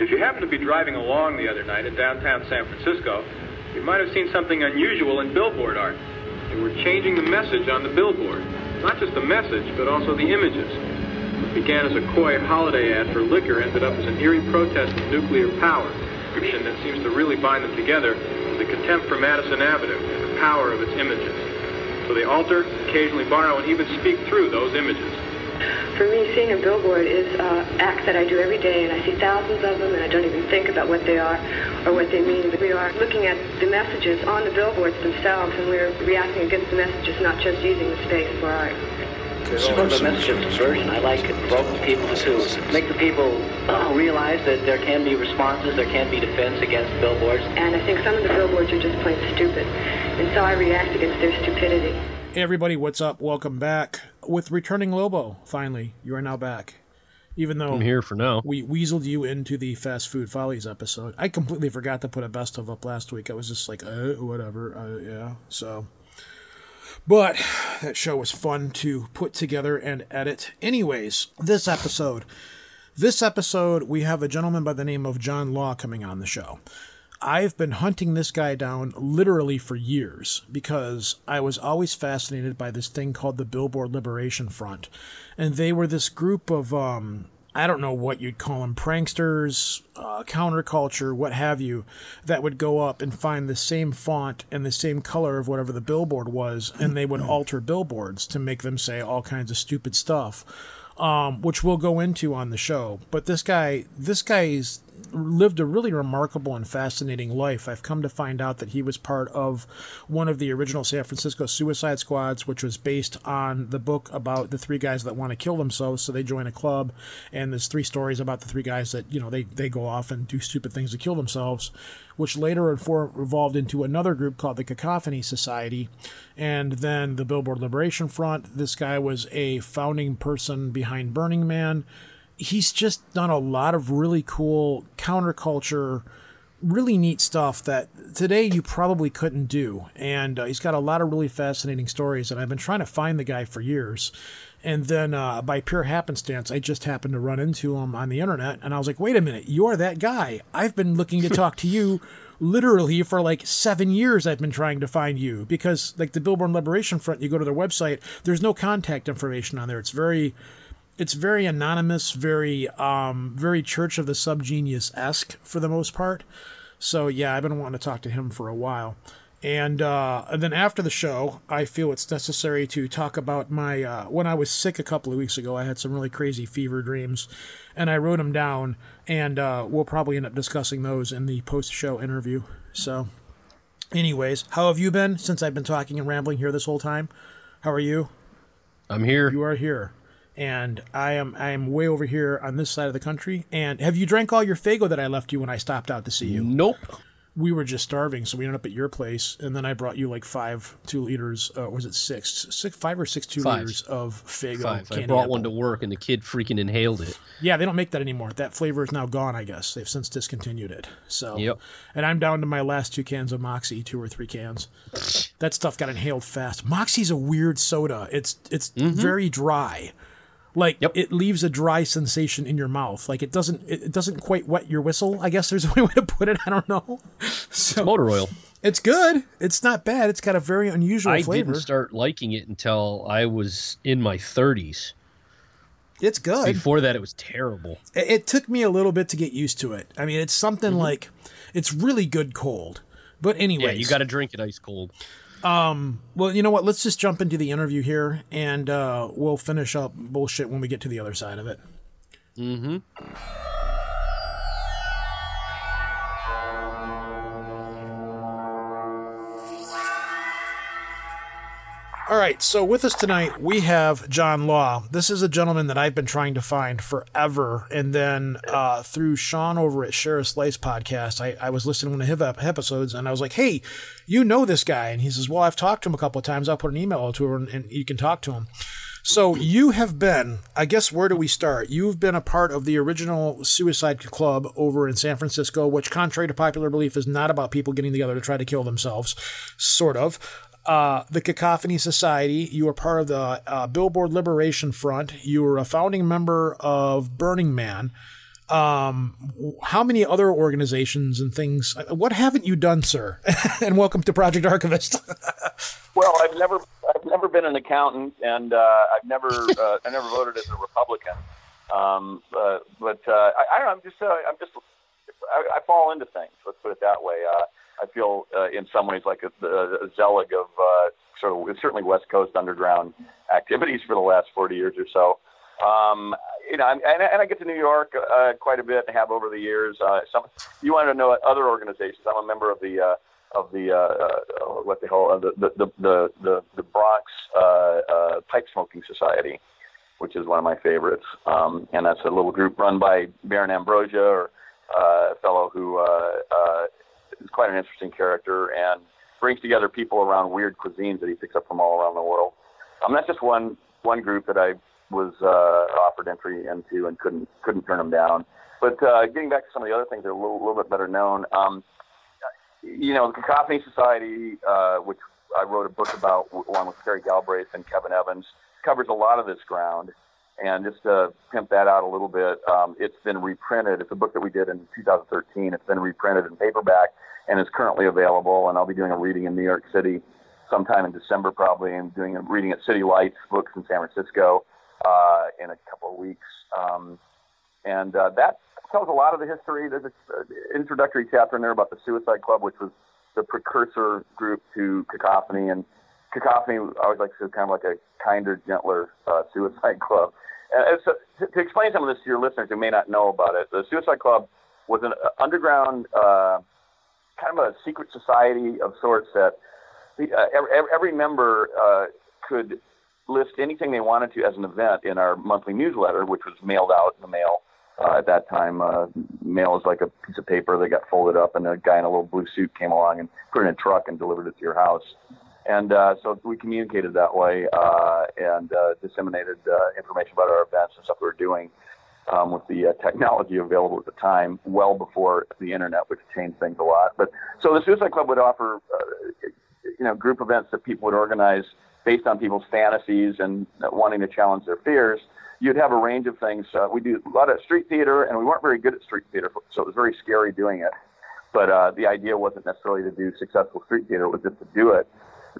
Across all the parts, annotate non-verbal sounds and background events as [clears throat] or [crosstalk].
If you happened to be driving along the other night in downtown San Francisco, you might have seen something unusual in billboard art. They were changing the message on the billboard. Not just the message, but also the images. What began as a coy holiday ad for liquor ended up as an eerie protest of nuclear power. Description that seems to really bind them together is the contempt for Madison Avenue and the power of its images. So they alter, occasionally borrow, and even speak through those images. For me, seeing a billboard is uh, an act that I do every day, and I see thousands of them, and I don't even think about what they are or what they mean. But we are looking at the messages on the billboards themselves, and we're reacting against the messages, not just using the space for art. Sort of a message of subversion. I like it provoking people to make the people oh, realize that there can be responses, there can be defense against billboards. And I think some of the billboards are just plain stupid, and so I react against their stupidity. Hey everybody, what's up? Welcome back with returning Lobo. Finally, you are now back. Even though I'm here for now. we weaseled you into the fast food follies episode, I completely forgot to put a best of up last week. I was just like, uh, whatever, uh, yeah. So, but that show was fun to put together and edit. Anyways, this episode, this episode, we have a gentleman by the name of John Law coming on the show. I've been hunting this guy down literally for years because I was always fascinated by this thing called the Billboard Liberation Front. And they were this group of, um, I don't know what you'd call them, pranksters, uh, counterculture, what have you, that would go up and find the same font and the same color of whatever the billboard was, and they would alter billboards to make them say all kinds of stupid stuff. Um, which we'll go into on the show. But this guy, this guy's lived a really remarkable and fascinating life. I've come to find out that he was part of one of the original San Francisco Suicide Squads, which was based on the book about the three guys that want to kill themselves. So they join a club, and there's three stories about the three guys that you know they they go off and do stupid things to kill themselves. Which later evolved into another group called the Cacophony Society, and then the Billboard Liberation Front. This guy was a founding person behind Burning Man he's just done a lot of really cool counterculture really neat stuff that today you probably couldn't do. And uh, he's got a lot of really fascinating stories and i've been trying to find the guy for years. And then uh, by pure happenstance i just happened to run into him on the internet and i was like wait a minute you're that guy. I've been looking to talk to you literally for like seven years i've been trying to find you. Because like the billboard liberation front you go to their website there's no contact information on there. It's very it's very anonymous, very um, very Church of the Subgenius esque for the most part. So yeah, I've been wanting to talk to him for a while. And, uh, and then after the show, I feel it's necessary to talk about my uh, when I was sick a couple of weeks ago. I had some really crazy fever dreams, and I wrote them down. And uh, we'll probably end up discussing those in the post-show interview. So, anyways, how have you been since I've been talking and rambling here this whole time? How are you? I'm here. You are here and I am I am way over here on this side of the country. And have you drank all your Faygo that I left you when I stopped out to see you? Nope. We were just starving, so we ended up at your place, and then I brought you like five two liters. Uh, was it six, six, five or six two Five. liters of Faygo? Five. I brought apple. one to work, and the kid freaking inhaled it. Yeah, they don't make that anymore. That flavor is now gone. I guess they've since discontinued it. So, Yep. and I'm down to my last two cans of Moxie, two or three cans. That stuff got inhaled fast. Moxie's a weird soda. It's it's very dry. Like Yep. it leaves a dry sensation in your mouth. Like it doesn't it doesn't quite wet your whistle. I guess there's a [laughs] way to put it. I don't know. [laughs] So Motor oil. it's good. It's not bad. It's got a very unusual I flavor. I didn't start liking it until I was in my 30s. it's good. Before that, it was terrible. it, it took me a little bit to get used to it. I mean, it's something mm-hmm. like it's really good cold. But anyway Yeah, you got to drink it ice cold. Well, you know what? Let's just jump into the interview here, and uh, we'll finish up bullshit when we get to the other side of it. Mm-hmm. All right, so with us tonight we have John Law. This is a gentleman that I've been trying to find forever, and then uh, through Sean over at a Slice podcast, I, I was listening to one of his episodes, and I was like, "Hey, you know this guy?" And he says, "Well, I've talked to him a couple of times. I'll put an email to him, and you can talk to him." So you have been, I guess, where do we start? You've been a part of the original Suicide Club over in San Francisco, which, contrary to popular belief, is not about people getting together to try to kill themselves, sort of. Uh, the Cacophony Society. You were part of the uh, Billboard Liberation Front. You were a founding member of Burning Man. Um, how many other organizations and things? What haven't you done, sir? [laughs] and welcome to Project Archivist. [laughs] well, I've never, I've never been an accountant, and uh, I've never, uh, I never voted as a Republican. Um, uh, but uh, I, I, don't. I'm just, uh, I'm just, I, I, fall into things. Let's put it that way. Uh, I feel, in some ways, like a, a zealot of sort of certainly West Coast underground activities for the last 40 years or so. Um, you know, and, and I get to New York uh, quite a bit and have over the years. Uh, some you want to know other organizations? I'm a member of the uh, of the uh, uh, what they call uh, the, the the the the Bronx uh, uh, Pipe Smoking Society, which is one of my favorites. Um, and that's a little group run by Baron Ambrosia, or uh, a fellow who uh, uh, is quite an interesting character and brings together people around weird cuisines that he picks up from all around the world. Um, that's just one one group that I was uh, offered entry into and couldn't couldn't turn them down. But uh, getting back to some of the other things that are a little, little bit better known, um, you know, the Cacophony Society, uh, which I wrote a book about along with Carrie Galbraith and Kevin Evans, covers a lot of this ground. And just to pimp that out a little bit, um, it's been reprinted. It's a book that we did in 2013. It's been reprinted in paperback and is currently available. And I'll be doing a reading in New York City sometime in December, probably, and doing a reading at City Lights Books in San Francisco uh, in a couple of weeks. Um, and uh, that tells a lot of the history. There's an introductory chapter in there about the Suicide Club, which was the precursor group to Cacophony. And Cacophony, I always like to say, kind of like a kinder, gentler uh, suicide club. And so, to, explain some of this to your listeners who may not know about it, the Suicide Club was an underground, uh, kind of a secret society of sorts that uh, every, every member uh, could list anything they wanted to as an event in our monthly newsletter, which was mailed out in the mail. Uh, at that time, uh, mail was like a piece of paper that got folded up, and a guy in a little blue suit came along and put it in a truck and delivered it to your house. And uh, so we communicated that way uh, and uh, disseminated uh, information about our events and stuff we were doing um, with the uh, technology available at the time, well before the internet, which changed things a lot. But so the Suicide Club would offer, uh, you know, group events that people would organize based on people's fantasies and wanting to challenge their fears. You'd have a range of things. We do a lot of street theater, and we weren't very good at street theater, so it was very scary doing it. But the idea wasn't necessarily to do successful street theater; it was just to do it.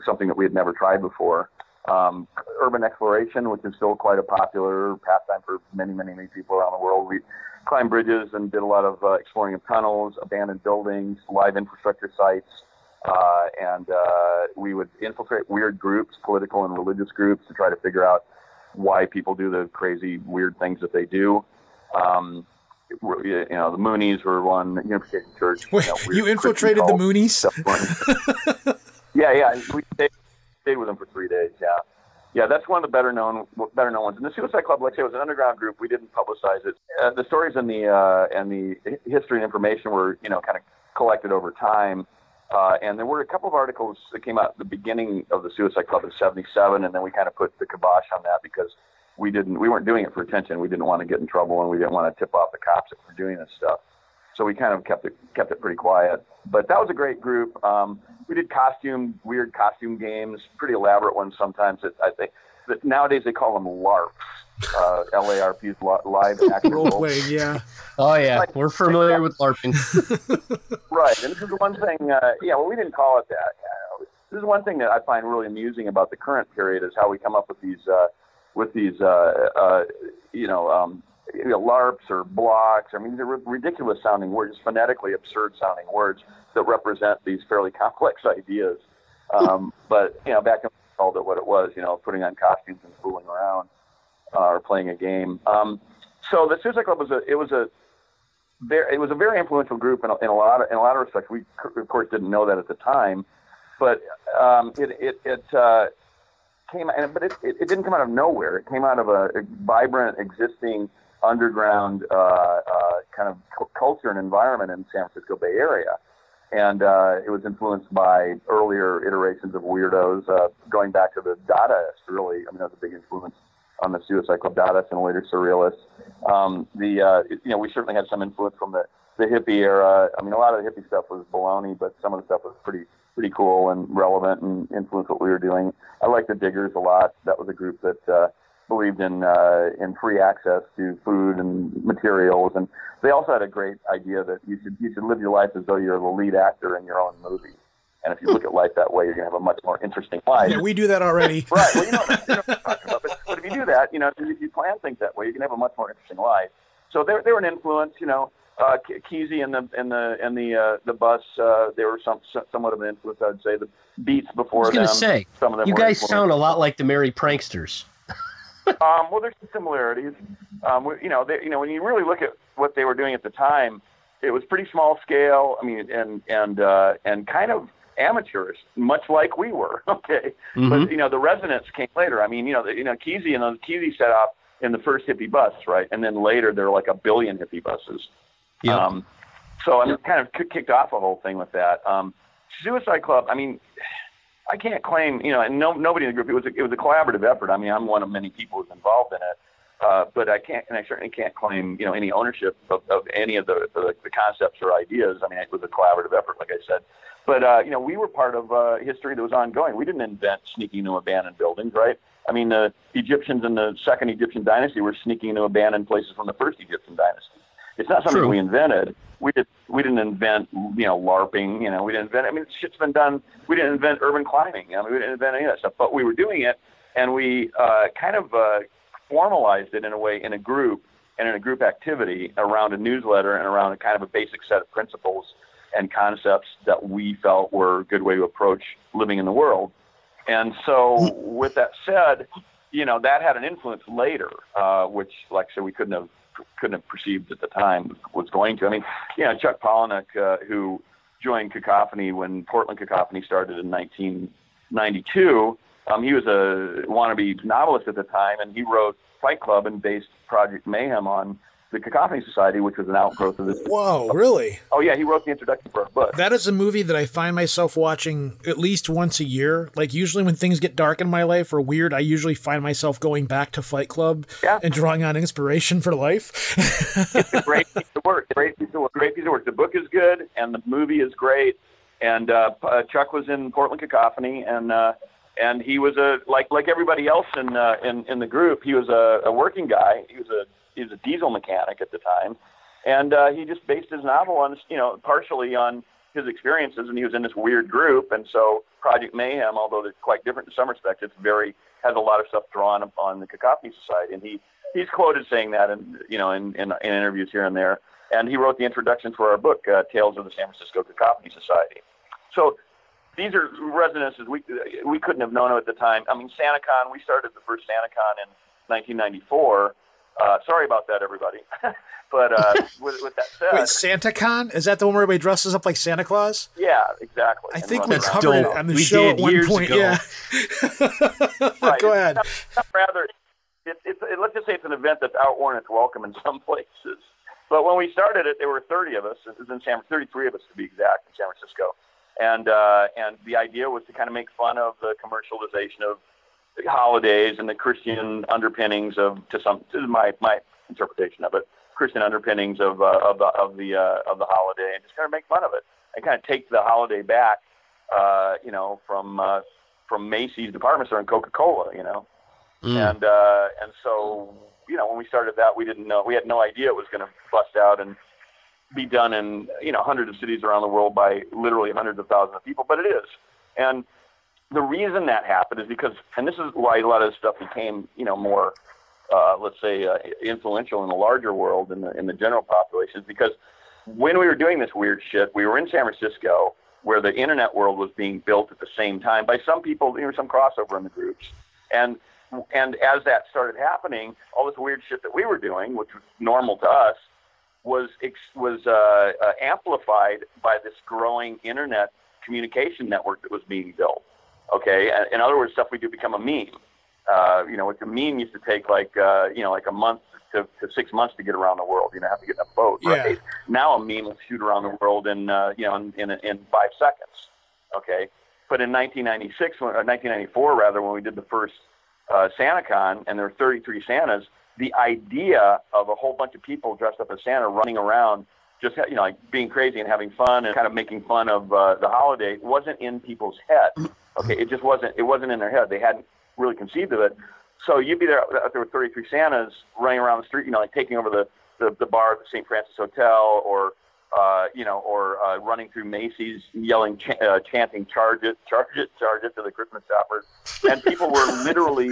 Something that we had never tried before. Um, urban exploration, which is still quite a popular pastime for many, many, many people around the world. We climbed bridges and did a lot of uh, exploring of tunnels, abandoned buildings, live infrastructure sites, uh, and uh, we would infiltrate weird groups, political and religious groups, to try to figure out why people do the crazy, weird things that they do. Um, you know, the Moonies were one Unification Church. Wait, you, know, you infiltrated the Moonies? [laughs] yeah, yeah. We stayed, stayed, with them for three days. Yeah, yeah. That's one of the better known, better known ones. And the Suicide Club, like I say, was an underground group. We didn't publicize it. Uh, the stories and the uh, and the history and information were, you know, kind of collected over time. Uh, and there were a couple of articles that came out at the beginning of the Suicide Club in '77, and then we kind of put the kibosh on that because we didn't, we weren't doing it for attention. We didn't want to get in trouble, and we didn't want to tip off the cops if we're doing this stuff. So we kind of kept it kept it pretty quiet. But that was a great group. Um, we did costume, weird costume games, pretty elaborate ones sometimes. That I think that nowadays they call them LARPs uh, LARP's live [laughs] action role playing. Yeah. Oh yeah, like, we're familiar with LARPing. [laughs] right, and this is one thing. Uh, yeah, well, we didn't call it that. Uh, this is one thing that I find really amusing about the current period is how we come up with these uh, with these uh, uh, you know. Um, you know, LARPs or blocks. I mean, they're ridiculous sounding words, phonetically absurd sounding words that represent these fairly complex [laughs] ideas. Um, but you know, back we called it what it was. You know, putting on costumes and fooling around uh, or playing a game. Um, so the Suicide Club was a it was a very it was a very influential group in a, in a lot of in a lot of respects. We of course didn't know that at the time, but um, it it it uh, came but it, it, it didn't come out of nowhere. It came out of a, a vibrant existing underground uh, uh, kind of c- culture and environment in San Francisco Bay Area. And uh, it was influenced by earlier iterations of weirdos, uh, going back to the Dadaists, really. I mean, that was a big influence on the Suicide Club Dadaist and later Surrealists. Um, the uh, you know we certainly had some influence from the the hippie era. I mean, a lot of the hippie stuff was baloney, but some of the stuff was pretty pretty cool and relevant and influenced what we were doing. I like the Diggers a lot. That was a group that uh, believed in uh, in free access to food and materials, and they also had a great idea that you should you should live your life as though you're the lead actor in your own movie. And if you look at life that way, you're going to have a much more interesting life. Yeah, we do that already. [laughs] right. Well, you know, you know what I'm talking about. But, but if you do that, you know, if you plan things that way, you can have a much more interesting life. So they're they're an influence. You know, uh, Kesey and the and the and the uh, the bus. Uh, they were some somewhat of an influence. I'd say the Beats before I was going them. to say, some of them you guys influenced. sound a lot like the Merry Pranksters. Um, well, there's some similarities. Um, you know, they, you know, when you really look at what they were doing at the time, it was pretty small scale. I mean, and and uh, and kind of amateurish, much like we were. [laughs] Okay, Mhm. but you know, the resonance came later. I mean, you know, the, you know, Kesey and the Kesey set up in the first hippie bus, right? And then later there were like a billion hippie buses. Yep. Um, so I mean, kind of kicked off the whole thing with that. Um, Suicide Club. I mean, I can't claim, you know, and no, nobody in the group. It was a, it was a collaborative effort. I mean, I'm one of many people who's involved in it, uh, but I can't, and I certainly can't claim, you know, any ownership of, of any of the, the the concepts or ideas. I mean, it was a collaborative effort, like I said. But uh, you know, we were part of uh, history that was ongoing. We didn't invent sneaking into abandoned buildings, right? I mean, the Egyptians in the second Egyptian dynasty were sneaking into abandoned places from the first Egyptian dynasty. It's not something True. we invented. We did. We didn't invent, you know, LARPing. You know, we didn't invent. I mean, shit's been done. We didn't invent urban climbing. I mean, we didn't invent any of that stuff. But we were doing it, and we uh, kind of uh, formalized it in a way in a group and in a group activity around a newsletter and around a kind of a basic set of principles and concepts that we felt were a good way to approach living in the world. And so, with that said, you know that had an influence later, uh, which, like I said, we couldn't have couldn't have perceived at the time was going to. I mean, you know, Chuck Palahniuk, uh, who joined Cacophony when Portland Cacophony started in 1992, um, he was a wannabe novelist at the time, and he wrote Fight Club and based Project Mayhem on the Cacophony Society, which was an outgrowth of this. Whoa, really? Oh yeah, he wrote the introduction for our book. That is a movie that I find myself watching at least once a year. Like usually when things get dark in my life or weird, I usually find myself going back to Fight Club Yeah. and drawing on inspiration for life. it's a great piece of work. Great piece of work. Great piece of work. The book is good, and the movie is great. And uh, uh, Chuck was in Portland Cacophony, and uh, and he was a like like everybody else in uh, in in the group. He was a, a working guy. He was a he was a diesel mechanic at the time, and uh, he just based his novel on you know partially on his experiences. And he was in this weird group, and so Project Mayhem, although they're quite different in some respects, it's very has a lot of stuff drawn upon the Cacophony Society, and he he's quoted saying that in you know in, in, in interviews here and there. And he wrote the introduction for our book, uh, Tales of the San Francisco Cacophony Society. So these are resonances we we couldn't have known at the time. I mean, SantaCon, we started the first SantaCon in 1994. Uh, sorry about that, everybody. [laughs] but uh, [laughs] with, with that said, Wait, SantaCon? Is that the one where everybody dresses up like Santa Claus? yeah, exactly. I And think we That's around. covered it on the We show at one years point. ago. Yeah. [laughs] Right. Go It's ahead. not- not rather, it, it's it, let's just say it's an event that's outworn its welcome in some places. But when we started it, there were 30 of us. It was in San, 33 of us to be exact, in San Francisco, and uh, and the idea was to kind of make fun of the commercialization of the holidays and the Christian underpinnings of to some this is my my interpretation of it Christian underpinnings of uh, of the of the uh, of the holiday and just kind of make fun of it and kind of take the holiday back, uh, you know, from uh, from Macy's department store and Coca Cola, you know, Mm. and uh, and so you know when we started that we didn't know we had no idea it was going to bust out and be done in you know hundreds of cities around the world by literally hundreds of thousands of people, but it is. And the reason that happened is because, and this is why a lot of this stuff became you know more, uh, let's say, uh, influential in the larger world in the in the general population, is because when we were doing this weird shit, we were in San Francisco where the internet world was being built at the same time by some people, there was some crossover in the groups, and and as that started happening, all this weird shit that we were doing, which was normal to us, was was uh, uh, amplified by this growing internet communication network that was being built. Okay, in other words, stuff we do become a meme. Uh, you know, it's a meme used to take like uh, you know like a month to, to six months to get around the world. You know, have to get in a boat. Yeah. Right? Now a meme will shoot around the world in uh, you know in, in in five seconds. Okay, but in 1996 when, or 1994 rather, when we did the first uh, SantaCon and there were 33 Santas, the idea of a whole bunch of people dressed up as Santa running around, just you know, like being crazy and having fun and kind of making fun of uh, the holiday wasn't in people's head. Okay, it just wasn't. It wasn't in their head. They hadn't really conceived of it. so you'd be there out there with 33 Santas running around the street, you know, like taking over the the, the bar at the St. Francis Hotel, or uh, you know, or uh, running through Macy's, yelling, ch- uh, chanting, "Charge it, charge it, charge it" to the Christmas shoppers, and people were literally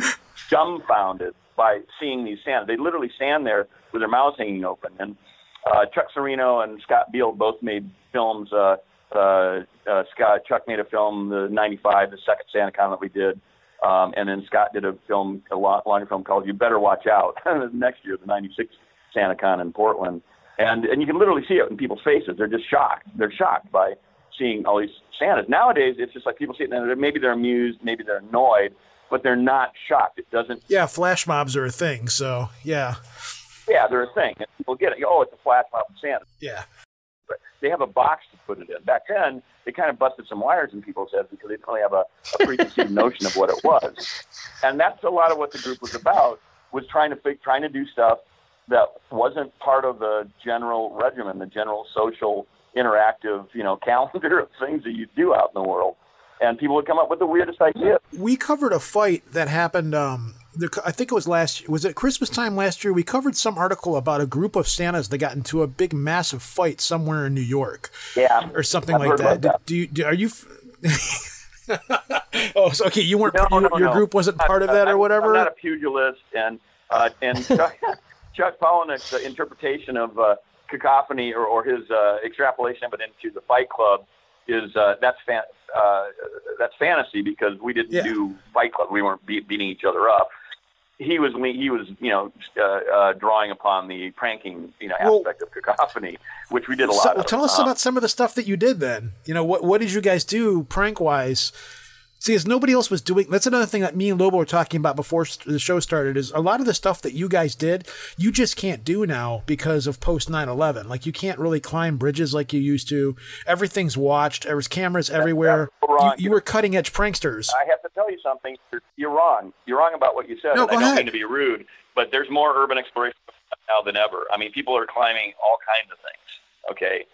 dumbfounded by seeing these Santas. They literally stand there with their mouths hanging open. And uh, Chuck Cirino and Scott Beale both made films. Uh, uh, uh, Scott Chuck made a film, the '95, the second SantaCon that we did. Um, and then Scott did a film, a longer film called "You Better Watch Out." [laughs] next year, the '96 SantaCon in Portland, and and you can literally see it in people's faces. They're just shocked. They're shocked by seeing all these Santas. Nowadays, it's just like people see it and maybe they're amused, maybe they're annoyed, but they're not shocked. It doesn't. Yeah, flash mobs are a thing. So yeah. Yeah, they're a thing. And people get it. Oh, it's a flash mob of Santa. Yeah. But they have a box to put it in. Back then, they kind of busted some wires in people's heads because they didn't really have a, a preconceived [laughs] notion of what it was. And that's a lot of what the group was about. Was trying to fig- trying to do stuff that wasn't part of the general regimen, the general social interactive, you know, [laughs] calendar of things that you do out in the world. And people would come up with the weirdest ideas. We covered a fight that happened. Um, I think it was last. Was it Christmas time last year? We covered some article about a group of Santas that got into a big, massive fight somewhere in New York. Yeah, or something I've like that. that. Do you? Do, are you? [laughs] oh, so okay. You weren't. No, your, no, your no. group wasn't part of that or I'm- whatever. I'm not a pugilist, and uh, and Chuck, [laughs] Chuck Palahniuk's uh, interpretation of uh, cacophony or, or his uh, extrapolation of it into the Fight Club is uh, that's fan, uh, that's fantasy because we didn't Yeah. do Fight Club. We weren't be- beating each other up. He was he was you know uh, uh, drawing upon the pranking you know Well- aspect of cacophony, which we did a So, lot. of. tell us Uh, about some of the stuff that you did then. You know, what what did you guys do prank wise? See, as nobody else was doing, that's another thing that me and Lobo were talking about before the show started. Is a lot of the stuff that you guys did, you just can't do now because of post 9-11. Like you can't really climb bridges like you used to. Everything's watched. There was cameras everywhere. You, you were cutting edge pranksters. I have to tell you something. You're, you're wrong. You're wrong about what you said. No, go I don't ahead. mean to be rude, but there's more urban exploration now than ever. I mean, people are climbing all kinds of things. Okay,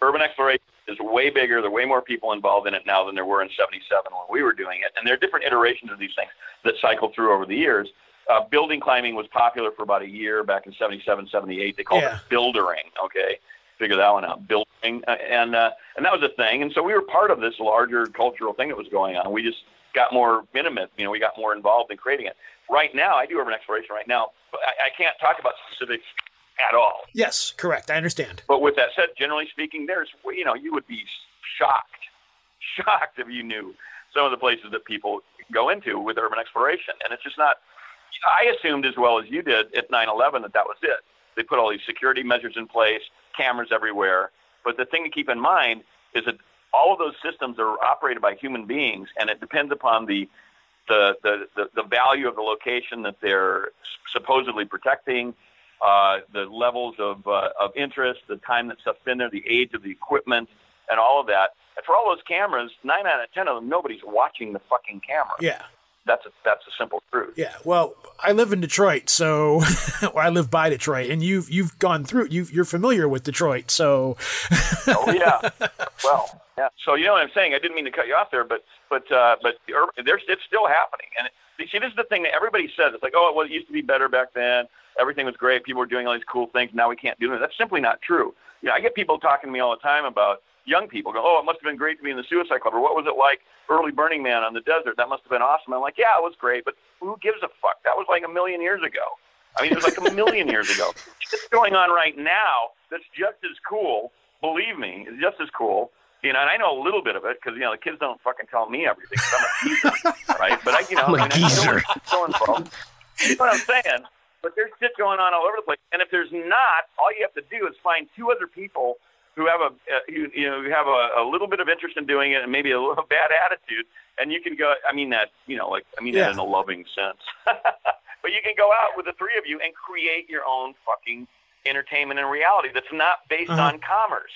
urban exploration is way bigger. There are way more people involved in it now than there were in '77 when we were doing it, and there are different iterations of these things that cycle through over the years. Uh, building climbing was popular for about a year back in '77, '78. They called Yeah. it buildering. Okay, figure that one out. Building, uh, and uh, and that was a thing. And so we were part of this larger cultural thing that was going on. We just got more intimate. You know, we got more involved in creating it. Right now, I do urban exploration right now, but I, I can't talk about specifics at all. Yes, correct. I understand. But with that said, generally speaking, there's you know you would be shocked, shocked if you knew some of the places that people go into with urban exploration, and it's just not. I assumed as well as you did at 9/11 that that was it. They put all these security measures in place, cameras everywhere. But the thing to keep in mind is that all of those systems are operated by human beings, and it depends upon the the the, the, the value of the location that they're supposedly protecting, uh, the levels of, uh, of interest, the time that stuff's been there, the age of the equipment, and all of that. And for all those cameras, nine out of ten of them, nobody's watching the fucking camera. Yeah. That's a, that's a simple truth. Yeah, well, I live in Detroit, so [laughs] I live by Detroit, and you've you've gone through. You you're familiar with Detroit, so oh yeah. [laughs] Well, yeah. So you know what I'm saying? I didn't mean to cut you off there, but but uh, but there's it's still happening. And see, this is the thing that everybody says. It's like, oh, well, it used to be better back then. Everything was great. People were doing all these cool things. Now we can't do them. That's simply not true. You know, I get people talking to me all the time about young people go, oh, it must have been great to be in the Suicide Club, or what was it like early Burning Man on the desert? That must have been awesome. I'm like, yeah, it was great, but who gives a fuck? That was like a million years ago. I mean, it was like a million years ago. [laughs] What's going on right now that's just as cool, believe me, is just as cool. You know, and I know a little bit of it because you know the kids don't fucking tell me everything. 'cause I'm a geezer, [laughs] right? But I, you know, I'm a I mean, geezer. so involved. You know what I'm saying? But there's shit going on all over the place. And if there's not, all you have to do is find two other people who have a uh, who, you know who have a, a little bit of interest in doing it and maybe a little [laughs] bad attitude, and you can go. I mean that you know like I mean Yeah. that in a loving sense. [laughs] but you can go out with the three of you and create your own fucking entertainment and reality that's not based Uh-huh. on commerce.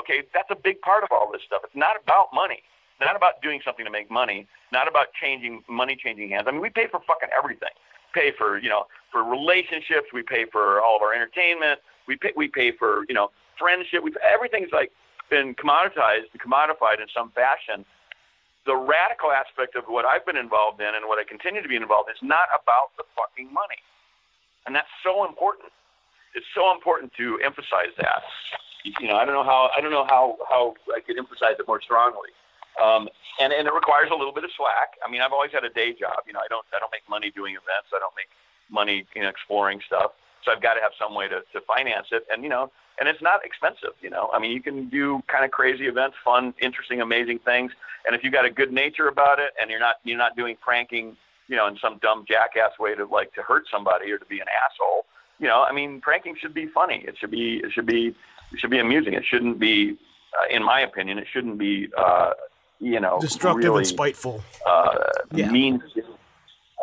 Okay, that's a big part of all this stuff. It's not about money. It's Not about doing something to make money. Not about changing money changing hands. I mean, we pay for fucking everything. Pay for you know for relationships. We pay for all of our entertainment. We pay we pay for you know friendship. We everything's like been commoditized and commodified in some fashion. the radical aspect of what I've been involved in and what I continue to be involved in is not about the fucking money. And that's so important. It's so important to emphasize that. You know, I don't know how I don't know how how I could emphasize it more strongly. Um, and and it requires a little bit of slack. I mean, I've always had a day job. You know, I don't I don't make money doing events. I don't make money you know exploring stuff. So I've got to have some way to to finance it. And you know, and it's not expensive. You know, I mean, you can do kind of crazy events, fun, interesting, amazing things. And if you've got a good nature about it, and you're not you're not doing pranking, you know, in some dumb jackass way to like to hurt somebody or to be an asshole. You know, I mean, pranking should be funny. It should be it should be should be amusing. It shouldn't be, uh, in my opinion, it shouldn't be, uh, you know, destructive really, and spiteful. Uh, Yeah. mean,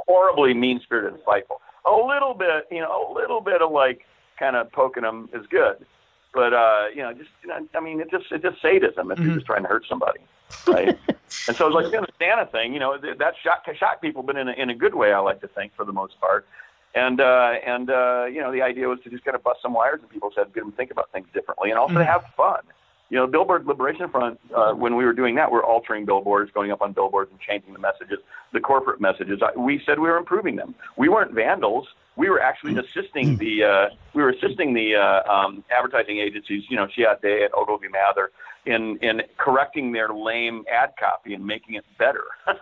horribly mean spirited and spiteful. A little bit, you know, a little bit of like kind of poking them is good, but uh, you know, just you know, I mean, it just it just sadism if you're just trying to hurt somebody, right? [laughs] and so it's like the Santa thing, you know, that shock shock people, but in a, in a good way, I like to think for the most part. And uh, and uh, you know, the idea was to just kind of bust some wires in people's heads, get them to think about things differently, and also to have fun. You know, Billboard Liberation Front, uh, when we were doing that, we're altering billboards, going up on billboards and changing the messages, the corporate messages. I- We said we were improving them. We weren't vandals. We were actually assisting the uh, we were assisting the uh, um, advertising agencies, you know, Chiat Day and Ogilvy Mather, in in correcting their lame ad copy and making it better. [laughs]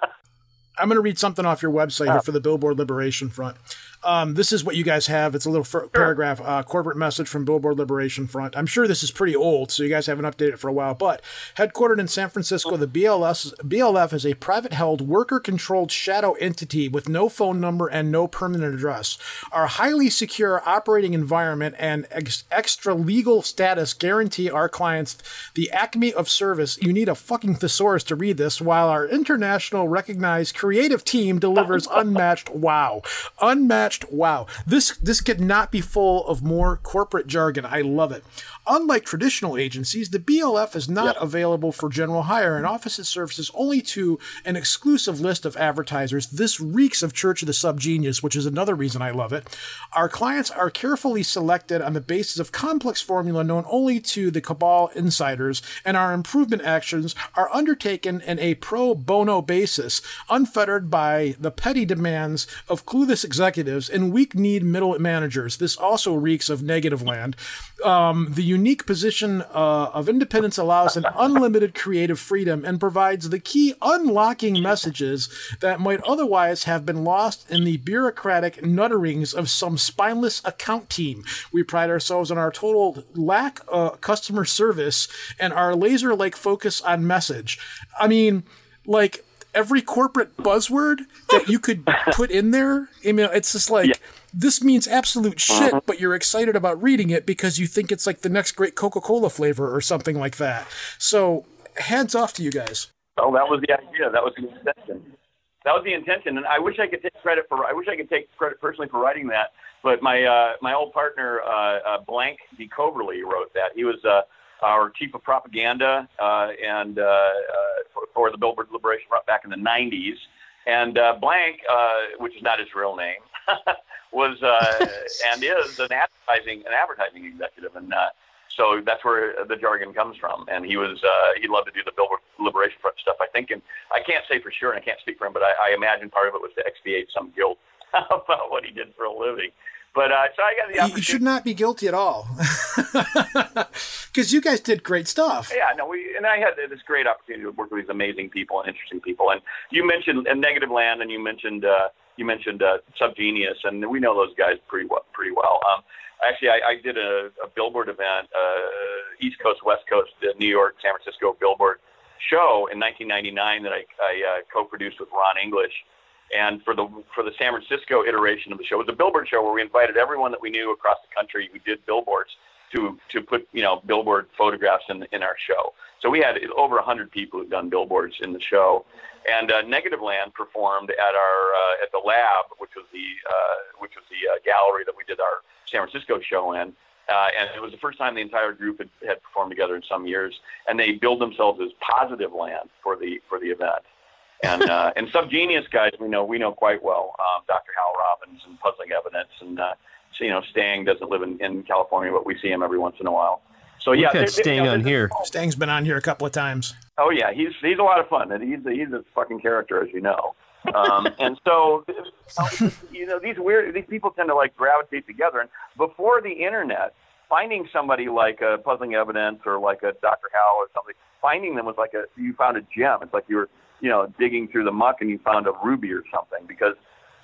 I'm going to read something off your website here for the Billboard Liberation Front. Um, this is what you guys have. It's a little fir- paragraph, uh, corporate message from Billboard Liberation Front. I'm sure this is pretty old, so you guys haven't updated it for a while. But headquartered in San Francisco, the BLS BLF is a private-held, worker-controlled shadow entity with no phone number and no permanent address. Our highly secure operating environment and ex- extra legal status guarantee our clients the acme of service. You need a fucking thesaurus to read this. While our international recognized creative team delivers [laughs] unmatched wow, unmatched wow. This this could not be full of more corporate jargon. I love it. Unlike traditional agencies, the BLF is not available for general hire and offers its services only to an exclusive list of advertisers. This reeks of Church of the Subgenius, which is another reason I love it. Our clients are carefully selected on the basis of complex formula known only to the cabal insiders, and our improvement actions are undertaken in a pro bono basis, unfettered by the petty demands of clueless executives and weak-kneed middle managers. This also reeks of negative land. Um, the unique position uh, of independence allows an unlimited creative freedom and provides the key unlocking messages that might otherwise have been lost in the bureaucratic nutterings of some spineless account team. We pride ourselves on our total lack of customer service and our laser like focus on message. I mean, like every corporate buzzword that you could [laughs] put in there, I mean, it's just like. This means absolute shit, but you're excited about reading it because you think it's like the next great Coca-Cola flavor or something like that. So, hands off to you guys. Oh, that was the idea. That was the intention. That was the intention, and I wish I could take credit for. I wish I could take credit personally for writing that. But my uh, my old partner uh, uh, Blank DeCoverly wrote that. He was uh, our chief of propaganda uh, and uh, uh, for, for the Billboard Liberation Front back in the '90s. And uh, Blank, uh, which is not his real name, [laughs] was uh, [laughs] and is an advertising an advertising executive, and uh, so that's where the jargon comes from. And he was uh, he loved to do the Billboard Liberation Front stuff. I think, and I can't say for sure, and I can't speak for him, but I, I imagine part of it was to expiate some guilt [laughs] about what he did for a living. But uh, so I got the You- opportunity. You should not be guilty at all. [laughs] Because you guys did great stuff. Yeah, no, we and I had this great opportunity to work with these amazing people and interesting people. And you mentioned uh, Negative Land, and you mentioned uh, you mentioned uh, Subgenius, and we know those guys pretty well. Pretty well. Um, actually, I, I did a, a billboard event, uh, East Coast, West Coast, uh, New York, San Francisco billboard show in 1999 that I, I uh, co-produced with Ron English. And for the for the San Francisco iteration of the show, it was a billboard show where we invited everyone that we knew across the country who did billboards to to put you know billboard photographs in in our show. So we had over hundred people who've done billboards in the show, and uh, Negative Land performed at our uh, at the lab, which was the uh, which was the uh, gallery that we did our San Francisco show in. Uh, and it was the first time the entire group had, had performed together in some years, and they billed themselves as Positive Land for the for the event. And uh, and Subgenius guys we know we know quite well, um, Dr. Hal Robins and Puzzling Evidence, and uh, so, you know Stang doesn't live in, in California, but we see him every once in a while. So yeah, Look there- at there- staying you know, on there's- here. Stang's been on here a couple of times. Oh yeah, he's he's a lot of fun, and he's a, he's a fucking character, as you know. Um, and so, [laughs] you know, these weird these people tend to like gravitate together. And before the internet, finding somebody like a Puzzling Evidence or like a Dr. Hal or something, finding them was like a you found a gem. It's like you were you know digging through the muck and you found a ruby or something because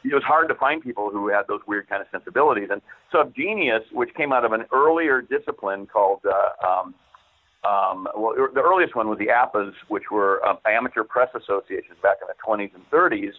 it was hard to find people who had those weird kind of sensibilities. And Subgenius, which came out of an earlier discipline called uh, um, um, well, the earliest one was the APAs, which were um, amateur press associations back in the 20s and 30s,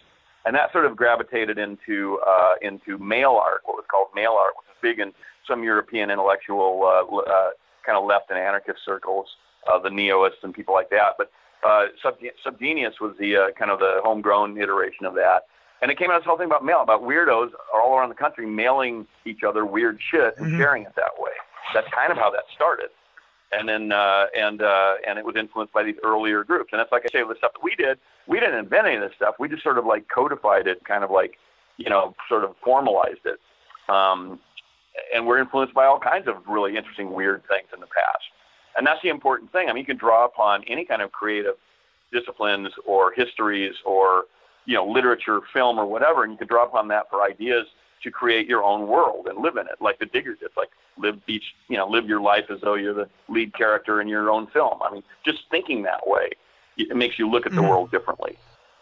and that sort of gravitated into uh, into mail art, what was called mail art, which was big in some European intellectual uh, uh, kind of left and anarchist circles, uh, the neoists and people like that. But uh, Sub- Subgenius was the uh, kind of the homegrown iteration of that. And it came out as this whole thing about mail, about weirdos all around the country mailing each other weird shit and sharing it that way. That's kind of how that started and then uh, and uh, and it was influenced by these earlier groups. And that's like I say, the stuff that we did, we didn't invent any of this stuff. We just sort of like codified it, kind of like you know, sort of formalized it. Um, and we're influenced by all kinds of really interesting, weird things in the past. And that's the important thing. I mean, you can draw upon any kind of creative disciplines or histories or you know literature, film, or whatever, and you can draw upon that for ideas to create your own world and live in it, like the Diggers did. Like live each, you know, live your life as though you're the lead character in your own film. I mean, just thinking that way, it makes you look at the world differently.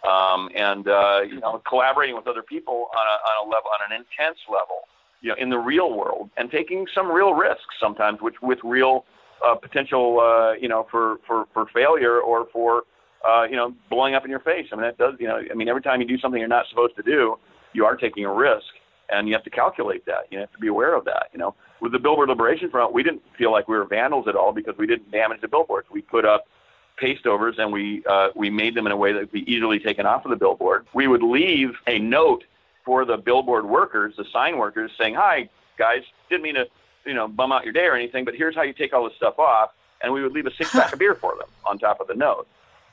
Um, and uh, you know, collaborating with other people on a, on a level, on an intense level, you know, in the real world, and taking some real risks sometimes, which with real uh, potential, uh, you know, for for for failure or for uh, you know, blowing up in your face. I mean, that does, you know, I mean, every time you do something you're not supposed to do, you are taking a risk, and you have to calculate that. You have to be aware of that. You know, with the Billboard Liberation Front, we didn't feel like we were vandals at all because we didn't damage the billboards. We put up paste overs and we uh, we made them in a way that could be easily taken off of the billboard. We would leave a note for the billboard workers, the sign workers, saying, "Hi guys, didn't mean to, you know, bum out your day or anything, but here's how you take all this stuff off." And we would leave a six pack of beer for them on top of the note.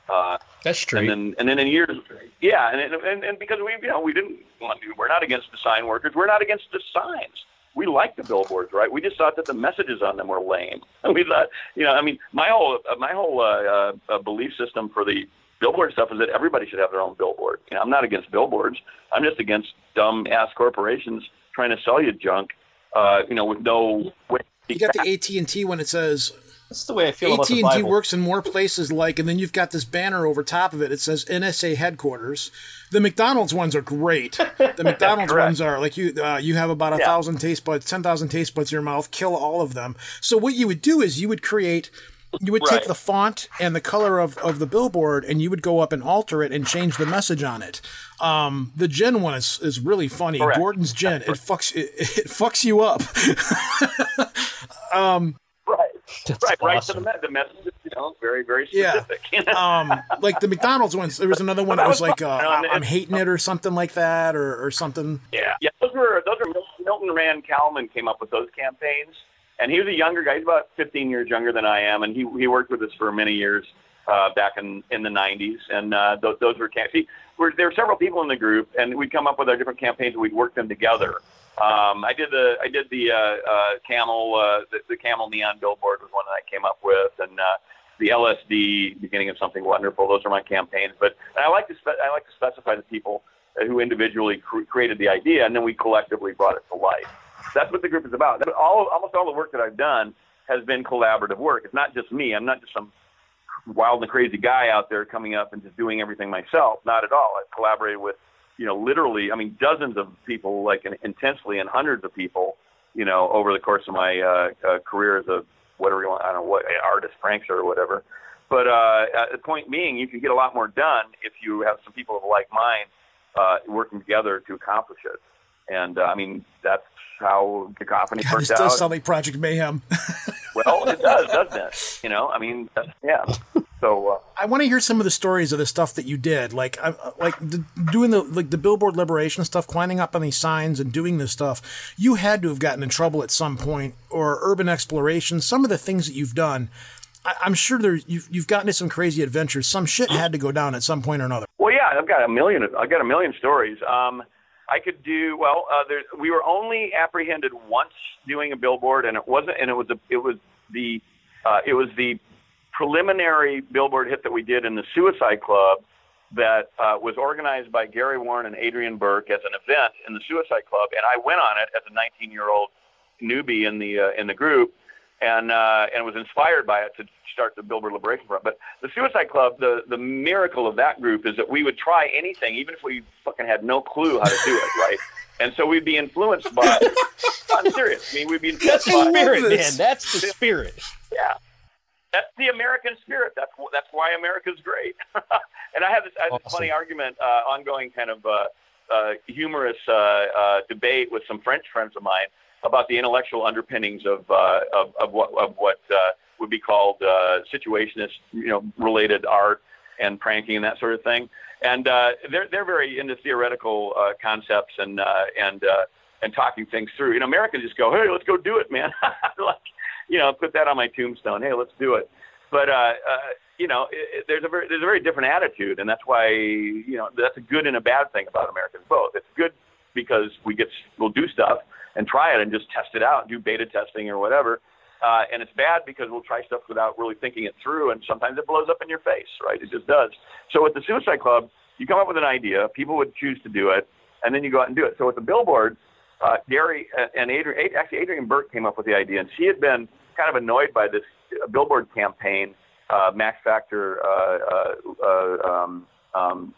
Uh, That's straight. and then and then in years, yeah, and and, and because we you know we didn't want to, we're not against the sign workers, we're not against the signs. We like the billboards, right? We just thought that the messages on them were lame. And [laughs] we thought, you know, I mean, my whole my whole uh, uh, belief system for the billboard stuff is that everybody should have their own billboard. You know, I'm not against billboards. I'm just against dumb ass corporations trying to sell you junk, uh, you know, with no way. You got the AT and T when it says That's the way I feel AT&T Bible. works in more places, like, and then you've got this banner over top of it. It says NSA headquarters. The McDonald's ones are great. [laughs] The McDonald's correct. ones are like you. Uh, you have about a Yeah. thousand taste buds, ten thousand taste buds in your mouth. Kill all of them. So what you would do is you would create. You would take Right. the font and the color of, of the billboard, and you would go up and alter it and change the message on it. Um, the gin one is, is really funny. Correct. Gordon's gin, it fucks it, it fucks you up. [laughs] Right, That's right, right. So the, the message is, you know, very, very Yeah. specific. you [laughs] know? um, like the McDonald's ones. There was another one that was like, uh, fun. I'm hating it or something like that, or, or something. Yeah, yeah. Those were those are Milton Rand Kalman came up with those campaigns, and he was a younger guy. He's about 15 years younger than I am, and he he worked with us for many years uh, back in in the 90s. And uh, those those were camp. See, we're, there were several people in the group, and we'd come up with our different campaigns, and we'd work them together. Um, I did the I did the uh, uh, camel uh, the, the camel neon billboard was one that I came up with, and uh, the LSD beginning of something wonderful. Those are my campaigns. But I like to spe- I like to specify the people who individually cr- created the idea, and then we collectively brought it to life. That's what the group is about. All almost all the work that I've done has been collaborative work. It's not just me. I'm not just some wild and crazy guy out there coming up and just doing everything myself. Not at all. I've collaborated with, you know, literally, I mean, dozens of people, like in, intensely, and hundreds of people, you know, over the course of my uh, uh, career as a whatever you want, I don't know what artist, prankster, or whatever. But uh, the point being, you can get a lot more done if you have some people of like mind uh, working together to accomplish it. And uh, I mean, that's how Cacophony God, this does out. sound like Project Mayhem. [laughs] Well, it does, doesn't it? [laughs] You know, I mean, yeah. So uh, I want to hear some of the stories of the stuff that you did, like uh, like the, doing the like the billboard liberation stuff, climbing up on these signs and doing this stuff. You had to have gotten in trouble at some point, or urban exploration. Some of the things that you've done, I, I'm sure there you've, you've gotten into some crazy adventures. Some shit had to go down at some point or another. Well, yeah, I've got a million. I've got a million stories. Um, I could do well. Uh, there, we were only apprehended once doing a billboard, and it wasn't. And it was a, it was the Uh, it was the preliminary billboard hit that we did in the Suicide Club that uh, was organized by Gary Warren and Adrian Burke as an event in the Suicide Club, and I went on it as a 19-year-old newbie in the uh, in the group, and uh, and was inspired by it to start the Billboard Liberation Front. But the Suicide Club, the the miracle of that group is that we would try anything, even if we fucking had no clue how to do it, right? [laughs] And so we'd be influenced by. [laughs] I'm serious. I mean, we'd be That's influenced the by. spirit, man. That's the spirit. Yeah. That's the American spirit. That's wh- that's why America's great. [laughs] and I have this, I have this Awesome. funny argument, uh, ongoing kind of uh, uh, humorous uh, uh, debate with some French friends of mine about the intellectual underpinnings of uh, of, of what of what uh, would be called uh, situationist, you know, related art and pranking and that sort of thing. And uh, they're they're very into theoretical uh, concepts and uh, and uh, and talking things through. You know, Americans just go, hey, let's go do it, man. [laughs] like, you know, put that on my tombstone. Hey, let's do it. But you know, it, there's a very there's a very different attitude, and that's why you know that's a good and a bad thing about Americans both. It's good because we get we'll do stuff and try it and just test it out, do beta testing or whatever. Uh, and it's bad because we'll try stuff without really thinking it through, and sometimes it blows up in your face, right? It just does. So with the Suicide Club, you come up with an idea, people would choose to do it, and then you go out and do it. So with the billboard, uh, Gary and Adrian, actually Adrian Burke came up with the idea, and she had been kind of annoyed by this uh, billboard campaign, uh, Max Factor uh, uh, uh, um, um,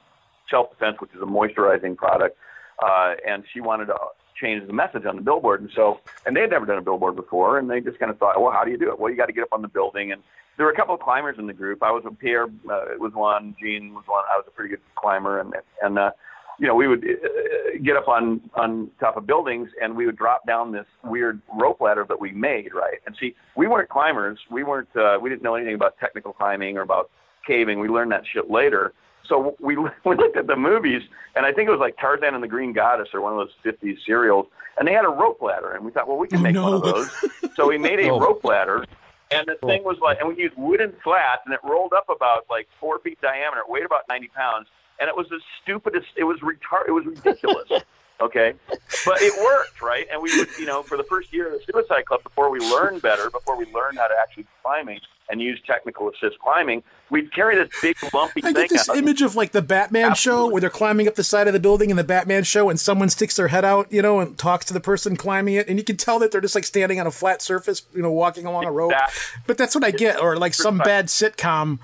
Self Defense, which is a moisturizing product, uh, and she wanted to change the message on the billboard. And so, and they had never done a billboard before, and they just kind of thought, well, how do you do it? Well, you got to get up on the building, and there were a couple of climbers in the group. I was a Pierre uh, was one, Gene was one. I was a pretty good climber, and and uh, you know, we would uh, get up on on top of buildings and we would drop down this weird rope ladder that we made, right? And see, we weren't climbers. We weren't. Uh, we didn't know anything about technical climbing or about caving. We learned that shit later. So we [laughs] we looked at the movies, and I think it was like Tarzan and the Green Goddess or one of those '50s serials, and they had a rope ladder, and we thought, well, we can Oh, make no. one of those. So we made a [laughs] Oh. rope ladder, and the thing was like, and we used wooden slats, and it rolled up about like four feet diameter. It weighed about 90 pounds, and it was the stupidest. It was retard. It was ridiculous. [laughs] okay, but it worked, right? And we would, you know, for the first year of the Suicide Club, before we learned better, before we learned how to actually climbing and use technical assist climbing, we'd carry this big lumpy I thing. get this out. image of like the Batman show where they're climbing up the side of the building in the Batman show and someone sticks their head out, you know, and talks to the person climbing it. And you can tell that they're just like standing on a flat surface, you know, walking along a rope. But that's what I get. Or like some bad sitcom,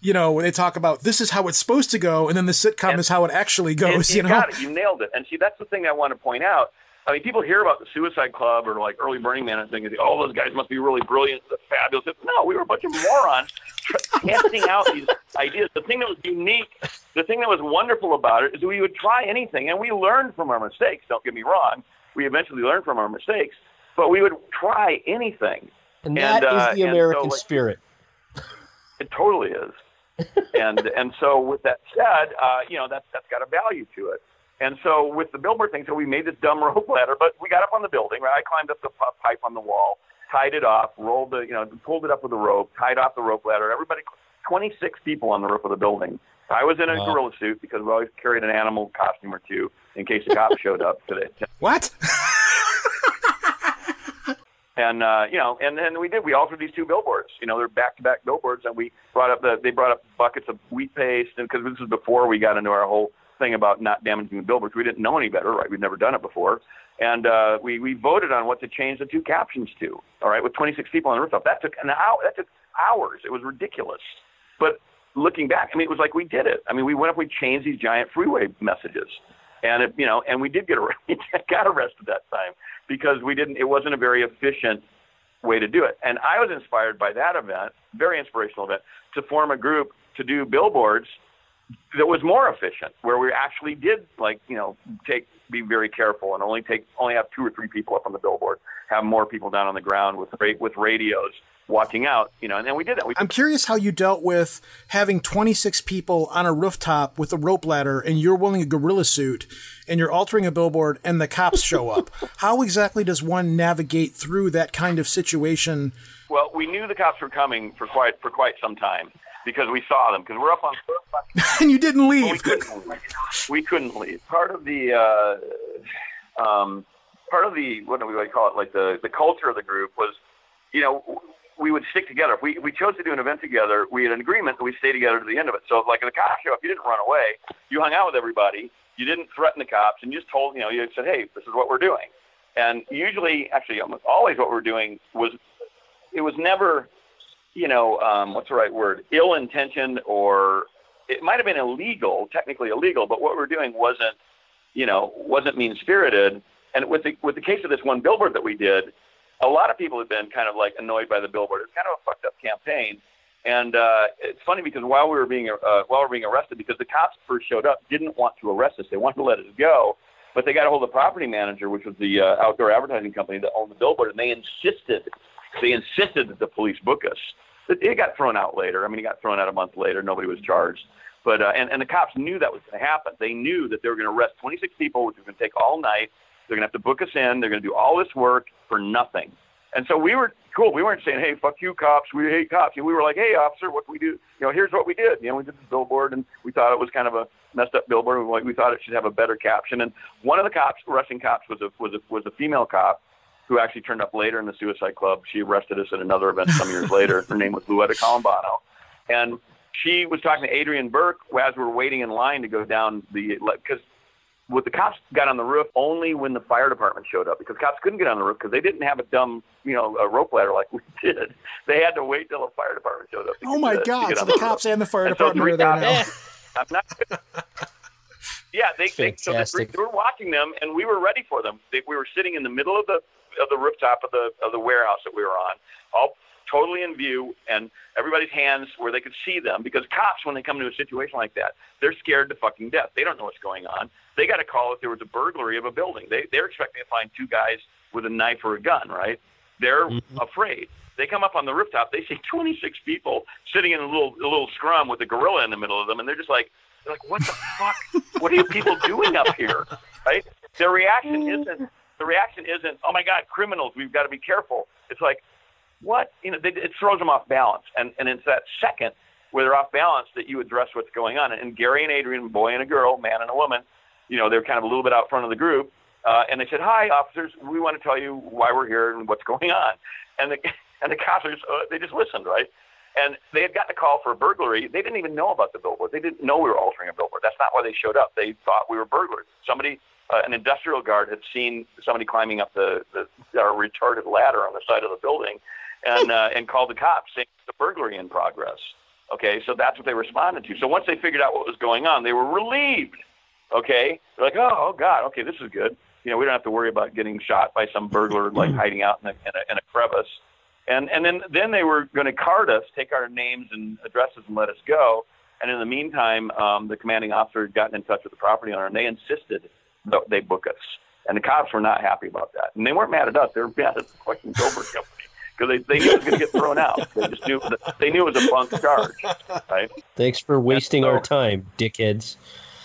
you know, where they talk about this is how it's supposed to go. And then the sitcom And- is how it actually goes, [laughs] you, you know? got it. You nailed it. And see, that's the thing I want to point out. I mean, people hear about the Suicide Club or like early Burning Man and think, "Oh, those guys must be really brilliant, they're fabulous." No, we were a bunch of morons testing out these ideas. The thing that was unique, the thing that was wonderful about it, is we would try anything, and we learned from our mistakes. Don't get me wrong; we eventually learned from our mistakes, but we would try anything. And And, that is uh, the and so, American like- spirit. [laughs] It totally is. and and so with that said, uh, you know that's that's got a value to it. And so with the billboard thing, so we made this dumb [laughs] rope ladder, but we got up on the building. Right, I climbed up the pipe on the wall, tied it off, rolled the you know pulled it up with a rope, tied off the rope ladder. Everybody, 26 people on the roof of the building. I was in a Wow. gorilla suit because we always carried an animal costume or two in case the cops showed up today. [laughs] What? [laughs] And uh, you know, and then we did. We altered these two billboards. You know, they're back-to-back billboards, and we brought up the. They brought up buckets of wheat paste, and because this was before we got into our whole thing about not damaging the billboards, we didn't know any better, right? We'd never done it before, and uh, we we voted on what to change the two captions to. All right, with 26 people on the rooftop, that took an hour. That took hours. It was ridiculous. But looking back, I mean, it was like we did it. I mean, we went up, we changed these giant freeway messages, and it, you know, and we did get arrested. [laughs] got arrested that time because we didn't. It wasn't a very efficient way to do it. And I was inspired by that event, very inspirational event, to form a group to do billboards that was more efficient, where we actually did like you know take be very careful and only take only have two or three people up on the billboard, have more people down on the ground with with radios watching out, you know. And then we did that. We I'm curious how you dealt with having 26 people on a rooftop with a rope ladder and you're wearing a gorilla suit and you're altering a billboard and the cops show up. [laughs] how exactly does one navigate through that kind of situation? Well, we knew the cops were coming for quite for quite some time because we saw them because we're up on. [laughs] And you didn't we leave. couldn't leave. We couldn't leave. Part of the uh, um, part of the what do we call it? Like the the culture of the group was, you know, we would stick together. If we, we chose to do an event together, we had an agreement that we stay together to the end of it. So, like in the cop show, if you didn't run away, you hung out with everybody. You didn't threaten the cops, and you just told, you know, you said, hey, this is what we're doing. And usually, actually, almost always, what we're doing was, it was never, you know, um, what's the right word, ill-intentioned or it might have been illegal, technically illegal, but what we're doing wasn't, you know, wasn't mean-spirited. And with the with the case of this one billboard that we did, a lot of people have been kind of like annoyed by the billboard. It's kind of a fucked up campaign. And uh, it's funny because while we were being uh, while we were being arrested, because the cops first showed up, didn't want to arrest us. They wanted to let us go, but they got a hold of the property manager, which was the uh, outdoor advertising company that owned the billboard, and they insisted they insisted that the police book us. It, got thrown out later. I mean, it got thrown out a month later. Nobody was charged. But uh, and and the cops knew that was going to happen. They knew that they were going to arrest 26 people, which was going to take all night. They're going to have to book us in. They're going to do all this work for nothing. And so we were cool. We weren't saying, "Hey, fuck you, cops. We hate cops." And we were like, "Hey, officer, what do we do? You know, here's what we did. You know, we did this billboard, and we thought it was kind of a messed up billboard. We, we thought it should have a better caption." And one of the cops, arresting cops, was a was a was a female cop who actually turned up later in the Suicide Club. She arrested us at another event some years later. [laughs] Her name was Luetta Colombano, and she was talking to Adrian Burke as we were waiting in line to go down the because with the cops got on the roof only when the fire department showed up because cops couldn't get on the roof because they didn't have a dumb you know a rope ladder like we [laughs] did. They had to wait till the fire department showed up. Oh my god! So the, the cops and the fire and department so are there now. [laughs] I'm not. yeah, they, they so they, they were watching them, and we were ready for them. They, we were sitting in the middle of the of the rooftop of the of the warehouse that we were on, all totally in view and everybody's hands where they could see them because cops when they come to a situation like that they're scared to fucking death. They don't know what's going on. They got a call if there was a burglary of a building. They they're expecting to find two guys with a knife or a gun right? They're mm-hmm. afraid. They come up on the rooftop they see [laughs] 26 people sitting in a little a little scrum with a gorilla in the middle of them and they're just like they're like what the fuck? What are you people doing up here? [laughs] Right? Their reaction [laughs] isn't the reaction isn't oh my god criminals we've got to be careful it's like what you know, they, it throws them off balance, and and it's that second where they're off balance that you address what's going on. And Gary and Adrian, boy and a girl, man and a woman, you know, they're kind of a little bit out front of the group, uh, and they said, "Hi, officers, we want to tell you why we're here and what's going on." And the [laughs] and the cops uh, they just listened, right? And they had gotten a call for a burglary. They didn't even know about the billboard. They didn't know we were altering a billboard. That's not why they showed up. They thought we were burglars. Somebody, uh, an industrial guard, had seen somebody climbing up the, the uh, retarded ladder on the side of the building and uh, and called the cops saying the burglary in progress. Okay, so that's what they responded to. So once they figured out what was going on, they were relieved. Okay, they're like, oh, oh God, okay, this is good. You know, we don't have to worry about getting shot by some burglar like hiding out in a, in a, in a crevice. And and then then they were going to card us, take our names and addresses, and let us go. And in the meantime, um, the commanding officer had gotten in touch with the property owner, and they insisted they book us. And the cops were not happy about that. And they weren't mad at us; they were mad at the fucking billboard [laughs] company because they, they knew it was going to get thrown out. They just knew they knew it was a bunk charge, right? Thanks for wasting so, our time, dickheads.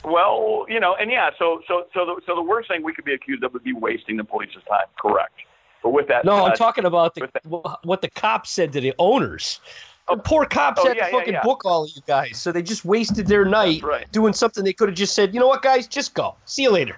Well, you know, and yeah, so so so the, so the worst thing we could be accused of would be wasting the police's time. Correct. But with that, no, I'm talking about the, that, what the cops said to the owners. The oh. poor cops oh, had yeah, to fucking yeah, yeah. book all of you guys, so they just wasted their night right. doing something they could have just said, you know what, guys, just go. See you later.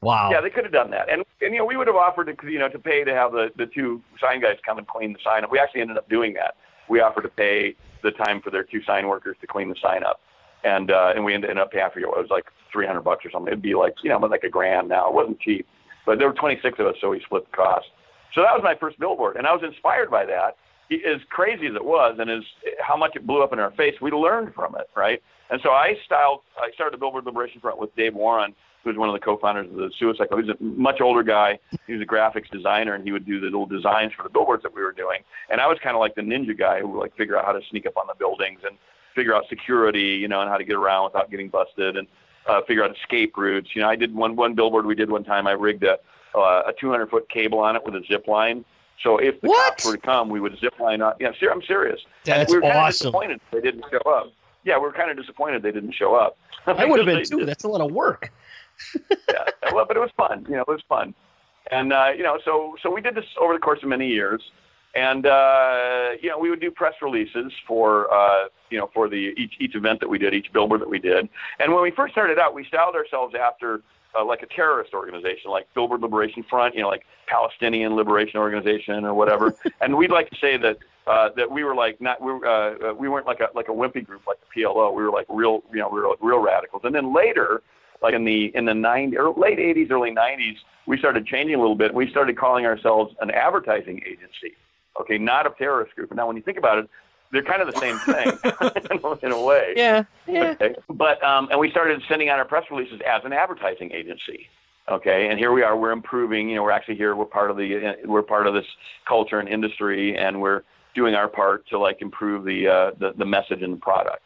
Wow. Yeah, they could have done that, and and you know we would have offered to you know to pay to have the the two sign guys come and clean the sign up. We actually ended up doing that. We offered to pay the time for their two sign workers to clean the sign up, and uh, and we ended up paying for it. It was like three hundred bucks or something. It'd be like you know like a grand now. It wasn't cheap, but there were twenty six of us, so we split the cost. So that was my first billboard, and I was inspired by that. As crazy as it was, and as how much it blew up in our face, we learned from it, right? And so I styled. I started the Billboard Liberation Front with Dave Warren who's one of the co-founders of the Suicide Club. He's a much older guy. He was a graphics designer, and he would do the little designs for the billboards that we were doing. And I was kind of like the ninja guy who would like figure out how to sneak up on the buildings and figure out security, you know, and how to get around without getting busted, and uh, figure out escape routes. You know, I did one one billboard we did one time. I rigged a uh, a 200 foot cable on it with a zip line. So if the what? cops were to come, we would zip line up. Yeah, I'm serious. That's we were kind awesome. Of disappointed they didn't show up. Yeah, we were kind of disappointed they didn't show up. [laughs] I would have been too. That's a lot of work [laughs] yeah, well, but it was fun. You know, it was fun, and uh, you know, so so we did this over the course of many years, and uh, you know, we would do press releases for uh, you know for the each each event that we did, each billboard that we did, and when we first started out, we styled ourselves after uh, like a terrorist organization, like Billboard Liberation Front, you know, like Palestinian Liberation Organization or whatever. [laughs] and we'd like to say that uh, that we were like not we were, uh, we weren't like a like a wimpy group like the PLO. We were like real you know we were real radicals. And then later, like in the in the 90s or late 80s, early 90s, we started changing a little bit. We started calling ourselves an advertising agency. Okay, not a terrorist group. And now when you think about it, they're kind of the same thing [laughs] in a way. Yeah, yeah. Okay. But um, and we started sending out our press releases as an advertising agency. Okay, and here we are. We're improving. You know, we're actually here. We're part of the we're part of this culture and industry, and we're doing our part to like improve the uh, the, the message and the product.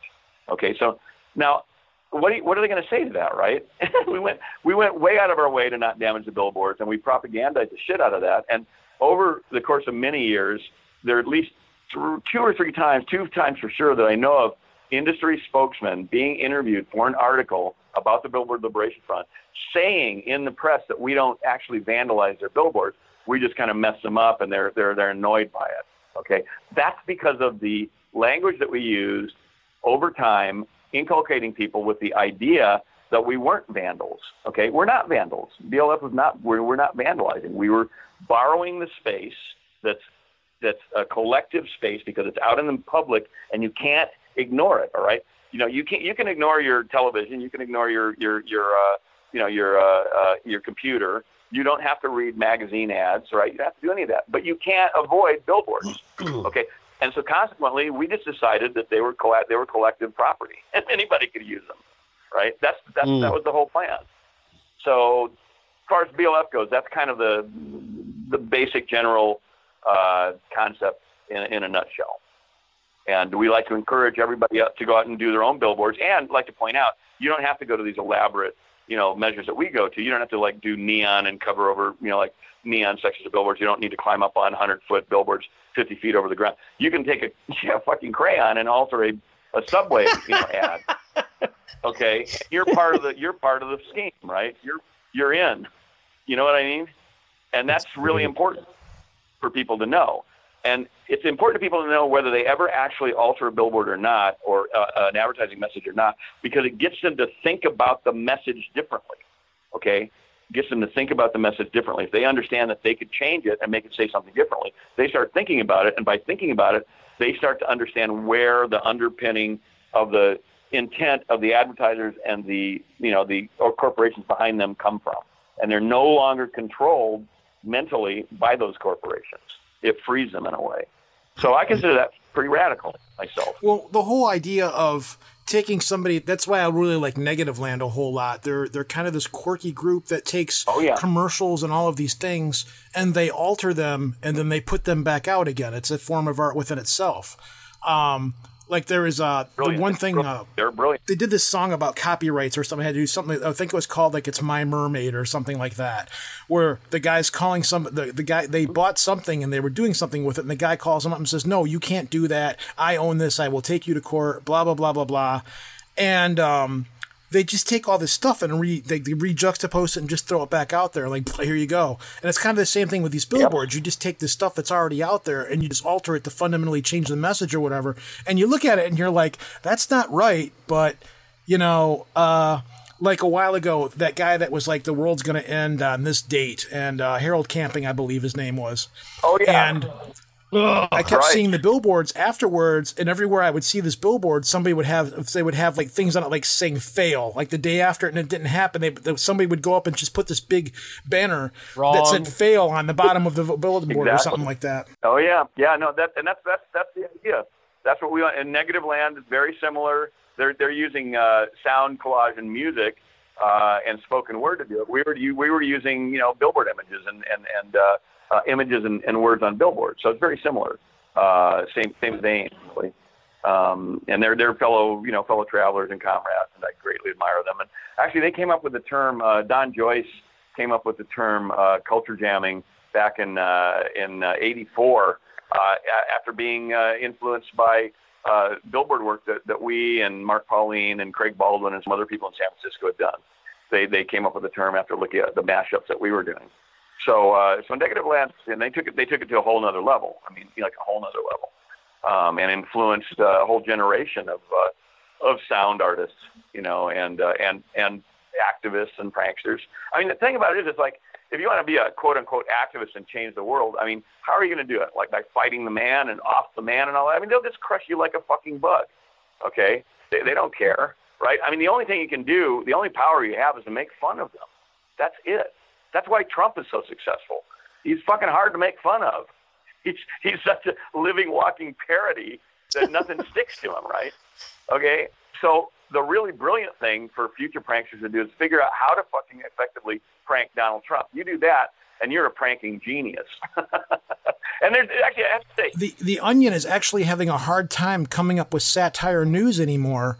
Okay, so now what, you, what are they going to say to that, right? [laughs] we went we went way out of our way to not damage the billboards, and we propagandized the shit out of that. And over the course of many years, there are at least two or three times, two times for sure, that I know of industry spokesmen being interviewed for an article about the Billboard Liberation Front, saying in the press that we don't actually vandalize their billboards, we just kind of mess them up, and they're they're they're annoyed by it. Okay, that's because of the language that we used over time, inculcating people with the idea that we weren't vandals. Okay, we're not vandals. BLF was not. We're, we're not vandalizing. We were borrowing the space that's that's a collective space because it's out in the public and you can't ignore it. All right, you know you can you can ignore your television, you can ignore your your your uh, you know your uh, uh, your computer. You don't have to read magazine ads, right? You don't have to do any of that, but you can't avoid billboards. [clears throat] okay, and so consequently, we just decided that they were coll- they were collective property [laughs] and anybody could use them, right? That's that's mm. that was the whole plan. So, as far as BLF goes, that's kind of the the basic general uh, concept in, in a nutshell. And we like to encourage everybody to go out and do their own billboards. And like to point out, you don't have to go to these elaborate, you know, measures that we go to. You don't have to like do neon and cover over, you know, like neon sections of billboards. You don't need to climb up on 100 foot billboards 50 feet over the ground. You can take a [laughs] yeah, fucking crayon and alter a, a subway you know, ad. [laughs] Okay, you're part of the you're part of the scheme, right? You're you're in. You know what I mean? And that's really important for people to know. And it's important to people to know whether they ever actually alter a billboard or not, or uh, an advertising message or not, because it gets them to think about the message differently. Okay? Gets them to think about the message differently. If they understand that they could change it and make it say something differently, they start thinking about it. And by thinking about it, they start to understand where the underpinning of the intent of the advertisers and the you know the or corporations behind them come from. And they're no longer controlled mentally by those corporations. It frees them in a way. So I consider that pretty radical myself. Well, the whole idea of taking somebody that's why I really like Negativland a whole lot. They're they're kind of this quirky group that takes oh, yeah. commercials and all of these things and they alter them and then they put them back out again. It's a form of art within itself. Um, like there is uh the one thing uh, they're brilliant. They did this song about copyrights or something. I had to do something. I think it was called like it's My Mermaid or something like that, where the guy's calling some the, the guy they bought something and they were doing something with it, and the guy calls him up and says, "No, you can't do that. I own this. I will take you to court." Blah blah blah blah blah, and um they just take all this stuff and re they, they re-juxtapose it and just throw it back out there like [laughs] here you go and it's kind of the same thing with these billboards yep. you just take the stuff that's already out there and you just alter it to fundamentally change the message or whatever and you look at it and you're like that's not right but you know uh like a while ago, that guy that was like the world's going to end on this date, and uh, Harold Camping, I believe his name was. Oh yeah. And I kept right. seeing the billboards afterwards, and everywhere I would see this billboard, somebody would have they would have like things on it like saying "fail," like the day after, and it didn't happen. They somebody would go up and just put this big banner Wrong. that said "fail" on the bottom of the [laughs] billboard exactly. or something like that. Oh yeah, yeah, no, that and that's that's that's the idea. That's what we want. In Negativland is very similar. They're they're using uh, sound collage and music uh, and spoken word to do it. We were we were using you know billboard images and and and uh, uh, images and, and, words on billboards. So it's very similar. Uh, same same vein, really. Um, and they're they're fellow you know fellow travelers and comrades, and I greatly admire them. And actually, they came up with the term. Uh, Don Joyce came up with the term uh, culture jamming back in uh, in '84 uh, after being uh, influenced by billboard work that, that we and Mark Pauline and Craig Baldwin and some other people in San Francisco had done. They they came up with the term after looking at the mashups that we were doing. So, uh, so Negativland, and they took it, they took it to a whole nother level. I mean, like a whole nother level, um, and influenced uh, a whole generation of uh, of sound artists, you know, and uh, and and activists and pranksters. I mean, the thing about it is, it's like if you want to be a quote unquote activist and change the world, I mean, how are you going to do it? Like by fighting the man and off the man and all that? I mean, they'll just crush you like a fucking bug. Okay, they, they don't care, right? I mean, the only thing you can do, the only power you have, is to make fun of them. That's it. That's why Trump is so successful. He's fucking hard to make fun of. [laughs] He's he's such a living, walking parody that nothing [laughs] sticks to him, right? Okay, so the really brilliant thing for future pranksters to do is figure out how to fucking effectively prank Donald Trump. You do that, and you're a pranking genius. [laughs] and there's actually, I have to say, the the Onion is actually having a hard time coming up with satire news anymore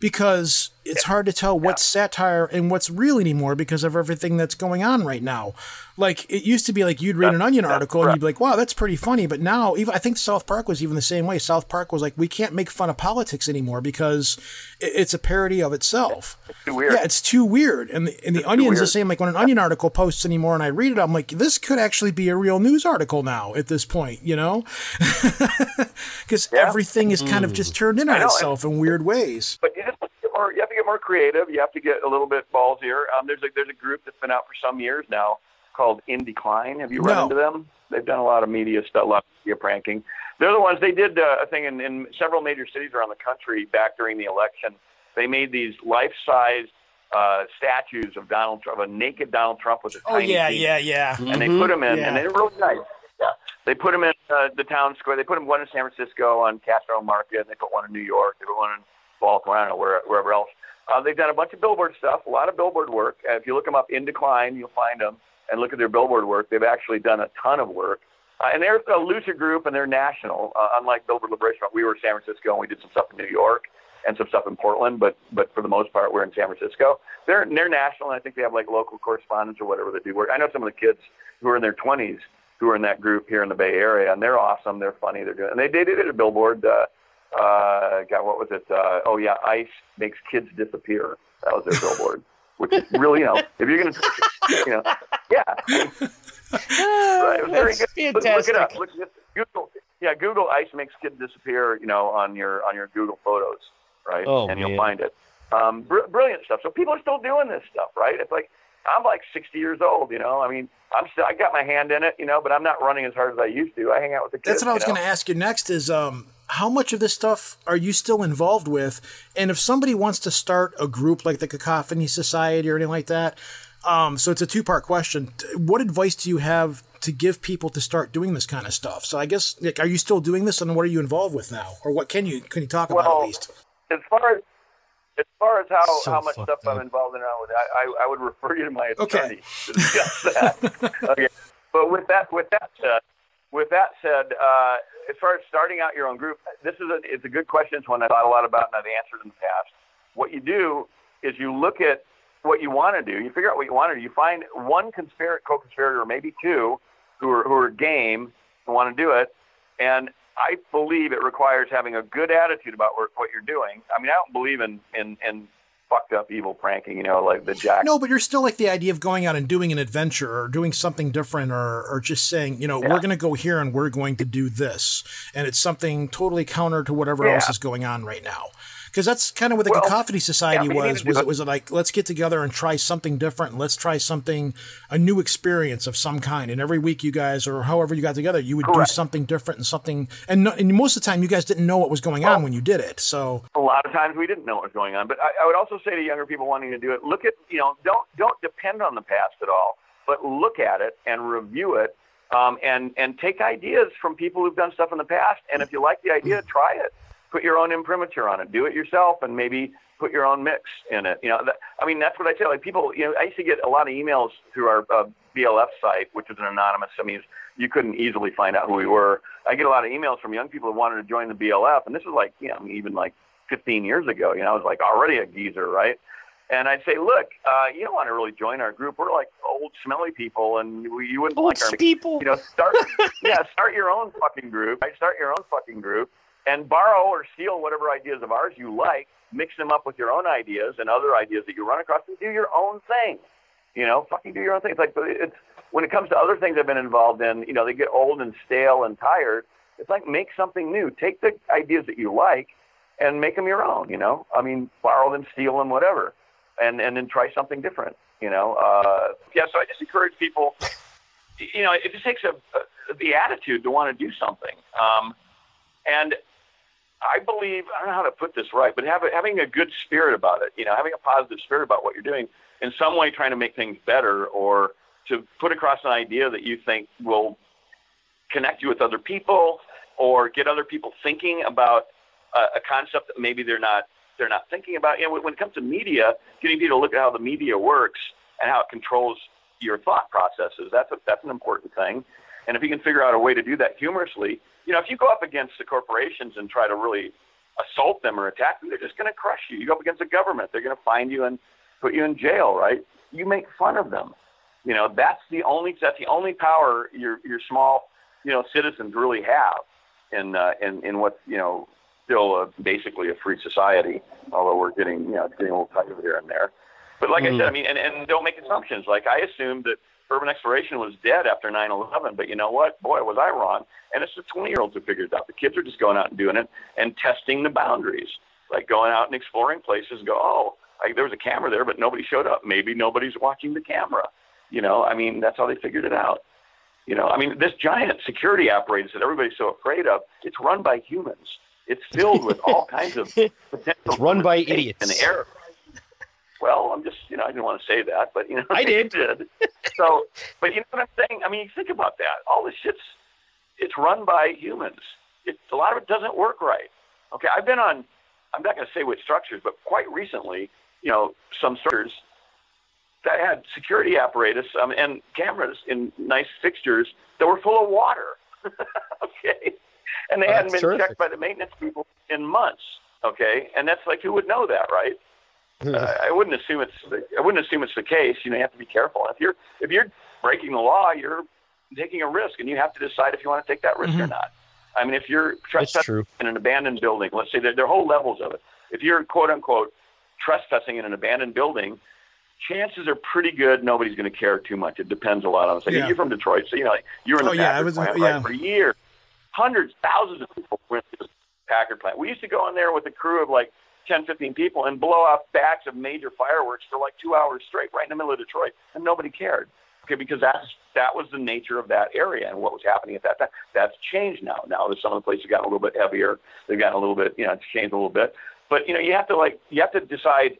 because it's hard to tell what's satire and what's real anymore because of everything that's going on right now. Like it used to be like you'd read an Onion article and you'd be like, "Wow, that's pretty funny." But now, even I think South Park was even the same way. South Park was like, "We can't make fun of politics anymore because it's a parody of itself." It's too weird. Yeah, it's too weird. And the, and the Onion's the same. Like when an Onion article posts anymore and I read it, I'm like, "This could actually be a real news article now at this point," you know? [laughs] Because yeah. everything is kind of just mm. turned in on itself in weird ways. But you have to get more. You have to get more creative. You have to get a little bit ballsier. Um, there's a there's a group that's been out for some years now called INDECLINE. Have you run into them? They've done a lot of media stuff, a lot of media pranking. They're the ones. They did uh, a thing in, in several major cities around the country back during the election. They made these life-size uh, statues of Donald Trump, of a naked Donald Trump with a oh, tiny. Oh yeah, yeah, yeah. And mm-hmm. they put him in, yeah. and they're really nice. Yeah. They put him in uh, the town square. They put him one in San Francisco on Castro Market. And they put one in New York. They put one in Baltimore. I don't know where, wherever else. Uh, they've done a bunch of billboard stuff, a lot of billboard work. Uh, if you look them up INDECLINE, you'll find them and look at their billboard work. They've actually done a ton of work. Uh, and they're a looser group and they're national. Uh, unlike Billboard Liberation we were in San Francisco and we did some stuff in New York and some stuff in Portland, but but for the most part, we're in San Francisco. They're they're national, and I think they have like local correspondents or whatever that do work. I know some of the kids who are in their 20s who are in that group here in the Bay Area, and they're awesome. They're funny. They're doing, and they they did a billboard. Uh, uh, God, what was it? Uh, oh yeah, ice makes kids disappear. That was their billboard, which is really, you know, if you're gonna, you know, yeah. [laughs] right, it was very good. Fantastic. Look, look it up. Look, Google, yeah, Google ice makes kids disappear. You know, on your on your Google Photos, right? Oh, and man. you'll find it. Um, br- brilliant stuff. So people are still doing this stuff, right? It's like I'm like 60 years old, you know. I mean, I'm still I got my hand in it, you know, but I'm not running as hard as I used to. I hang out with the kids. That's what I was going to ask you next. Is um, how much of this stuff are you still involved with? And if somebody wants to start a group like the Cacophony Society or anything like that, um, so it's a two part question. What advice do you have to give people to start doing this kind of stuff? So I guess, like, are you still doing this, and what are you involved with now, or what can you can you talk well, about at least? As far as as far as how, so how much stuff up. I'm involved in now with, I, I, I would refer you to my attorney okay. to discuss that. [laughs] okay, but with that with that said, with that said, uh, as far as starting out your own group, this is a, it's a good question. It's one I thought a lot about and I've answered in the past. What you do is you look at what you want to do. You figure out what you want to do. You find one conspirator, co-conspirator, or maybe two, who are who are game and want to do it. And I believe it requires having a good attitude about what you're doing. I mean, I don't believe in in in fucked up evil pranking, you know, like the Jack. No, but you're still like the idea of going out and doing an adventure or doing something different or, or just saying, you know, yeah. we're going to go here and we're going to do this. And it's something totally counter to whatever yeah. else is going on right now because that's kind of what the well, Cacophony Society yeah, was. Was it was like let's get together and try something different? Let's try something, a new experience of some kind. And every week, you guys or however you got together, you would Correct. do something different and something. And, no, and most of the time, you guys didn't know what was going well, on when you did it. So a lot of times we didn't know what was going on. But I, I would also say to younger people wanting to do it, look at you know don't don't depend on the past at all, but look at it and review it. Um, and and take ideas from people who've done stuff in the past, and if you like the idea, try it put your own imprimatur on it. Do it yourself, and maybe put your own mix in it. You know, that, I mean, that's what I tell like people. You know, I used to get a lot of emails through our uh, BLF site, which is an anonymous. I mean, you couldn't easily find out who we were. I get a lot of emails from young people who wanted to join the BLF, and this was like, you know, even like 15 years ago. You know, I was like already a geezer, right? And I'd say, look, uh, you don't want to really join our group. We're like old, smelly people, and we, you wouldn't old like our people. You know, start [laughs] yeah, start your own fucking group. Right? Start your own fucking group and borrow or steal whatever ideas of ours you like, mix them up with your own ideas and other ideas that you run across, and do your own thing. You know, fucking do your own thing. It's like it's when it comes to other things I've been involved in. You know, they get old and stale and tired. It's like make something new. Take the ideas that you like and make them your own. You know, I mean, borrow them, steal them, whatever. and and then try something different. You know, uh, yeah. So I just encourage people. You know, it just takes a, a the attitude to want to do something. Um, and I believe I don't know how to put this right, but have, having a good spirit about it. You know, having a positive spirit about what you're doing. In some way, trying to make things better or to put across an idea that you think will connect you with other people or get other people thinking about a, a concept that maybe they're not they're not thinking about. You know, when, when it comes to media, getting people to look at how the media works and how it controls your thought processes, that's a, that's an important thing. And if you can figure out a way to do that humorously, you know, if you go up against the corporations and try to really assault them or attack them, they're just going to crush you. You go up against the government, they're going to find you and put you in jail, right? You make fun of them. You know, that's the only that's the only power your your small, you know, citizens really have in uh, in in what's you know still a, basically a free society, although we're getting, you know, getting a little tighter here and there. But like mm. I said, I mean, and, and don't make assumptions. Like I assumed that urban exploration was dead after 9/11, but you know what? Boy, was I wrong. And it's the 20-year-olds who figured it out. The kids are just going out and doing it and testing the boundaries, like going out and exploring places. And go, oh, I, there was a camera there, but nobody showed up. Maybe nobody's watching the camera. You know, I mean, that's how they figured it out. You know, I mean, this giant security apparatus that everybody's so afraid of, it's run by humans. It's filled with all kinds of [laughs] potential. It's run by idiots. And error. Well, I'm just, you know, I didn't want to say that, but you know, [laughs] I did. did. so, but you know what I'm saying? I mean, you think about that. All this shit's, it's run by humans. It, a lot of it doesn't work right. Okay, I've been on. I'm not going to say which structures, but quite recently, you know, some structures that had security apparatus um, and cameras in nice fixtures that were full of water. [laughs] okay and they oh, hadn't been terrific. checked by the maintenance people in months. Okay, and that's like who would know that, right? Uh, I wouldn't assume it's I wouldn't assume it's the case. You know, you have to be careful. If you're if you're breaking the law, you're taking a risk, and you have to decide if you want to take that risk mm-hmm. or not. I mean, if you're trespassing in an abandoned building, let's say there, there are whole levels of it. If you're quote unquote trespassing in an abandoned building, chances are pretty good nobody's going to care too much. It depends a lot on. So yeah. you're from Detroit, so you know you were in the oh, yeah, was, plant, yeah. right, for years hundreds, thousands of people went to the Packard plant. We used to go in there with a crew of like 10, 15 people and blow off backs of major fireworks for like two hours straight right in the middle of Detroit, and nobody cared. Okay, because that's that was the nature of that area and what was happening at that time. That's changed now. Now there's some of the places gotten a little bit heavier. They've gotten a little bit, you know, it's changed a little bit. But you know, you have to like you have to decide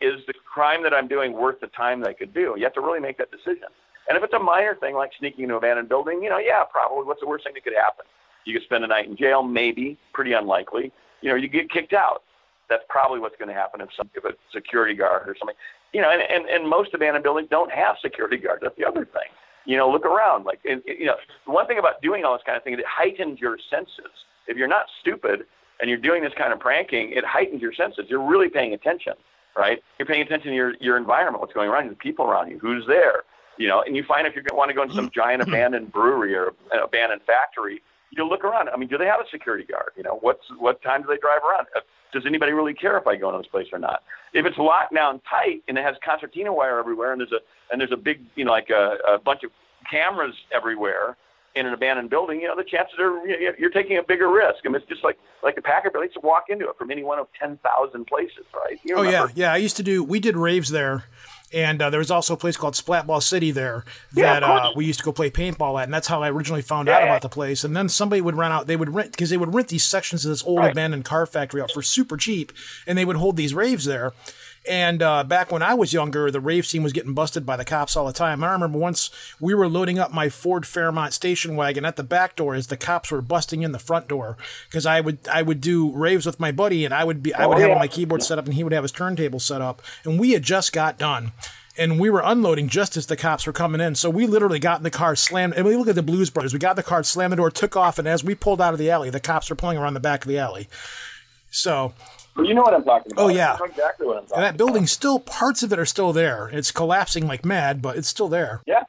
is the crime that I'm doing worth the time that I could do? You have to really make that decision. And if it's a minor thing like sneaking into an abandoned building, you know, yeah, probably. What's the worst thing that could happen? You could spend a night in jail, maybe. Pretty unlikely. You know, you get kicked out. That's probably what's going to happen if some if a security guard or something. You know, and, and and most abandoned buildings don't have security guards. That's the other thing. You know, look around. Like, you know, one thing about doing all this kind of thing is it heightens your senses. If you're not stupid and you're doing this kind of pranking, it heightens your senses. You're really paying attention, right? You're paying attention to your your environment, what's going on, the people around you, who's there you know, and you find if you want to go into some giant [clears throat] abandoned brewery or an abandoned factory, you look around. I mean, do they have a security guard? You know, what's what time do they drive around? Does anybody really care if I go into this place or not? If it's locked down tight and it has concertina wire everywhere, and there's a and there's a big, you know, like a, a bunch of cameras everywhere in an abandoned building, you know, the chances are you're taking a bigger risk. I mean, it's just like like the Packard Building to walk into it from any one of ten thousand places, right? oh yeah, yeah. I used to do. We did raves there and uh, there was also a place called Splatball City there that yeah, uh, we used to go play paintball at, and that's how I originally found yeah, out about the place. And then somebody would rent out, they would rent because they would rent these sections of this old right. abandoned car factory out for super cheap, and they would hold these raves there. And uh, back when I was younger, the rave scene was getting busted by the cops all the time. I remember once we were loading up my Ford Fairmont station wagon at the back door as the cops were busting in the front door because I would I would do raves with my buddy and I would be I would oh, have my keyboard set up and he would have his turntable set up and we had just got done and we were unloading just as the cops were coming in. So we literally got in the car, slammed, and we look at the Blues Brothers. We got in the car, slammed the door, took off, and as we pulled out of the alley, the cops were pulling around the back of the alley. So well, you know what I'm talking oh, about. Oh yeah, exactly what I'm talking. And that building still parts of it are still there. It's collapsing like mad, but it's still there. Yeah,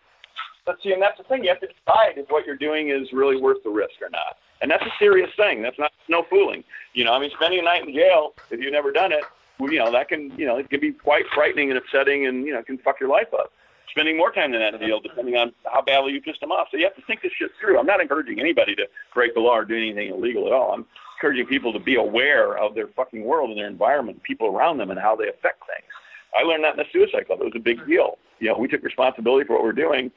but see, and that's the thing. You have to decide if what you're doing is really worth the risk or not. And that's a serious thing. That's not no fooling. You know, I mean, spending a night in jail if you've never done it, well, you know, that can you know it can be quite frightening and upsetting, and you know, can fuck your life up. Spending more time than that in jail, depending on how badly you pissed them off. So you have to think this shit through. I'm not encouraging anybody to break the law or do anything illegal at all. I'm encouraging people to be aware of their fucking world and their environment, people around them, and how they affect things. I learned that in the Suicide Club. It was a big deal. You know, we took responsibility for what we're doing,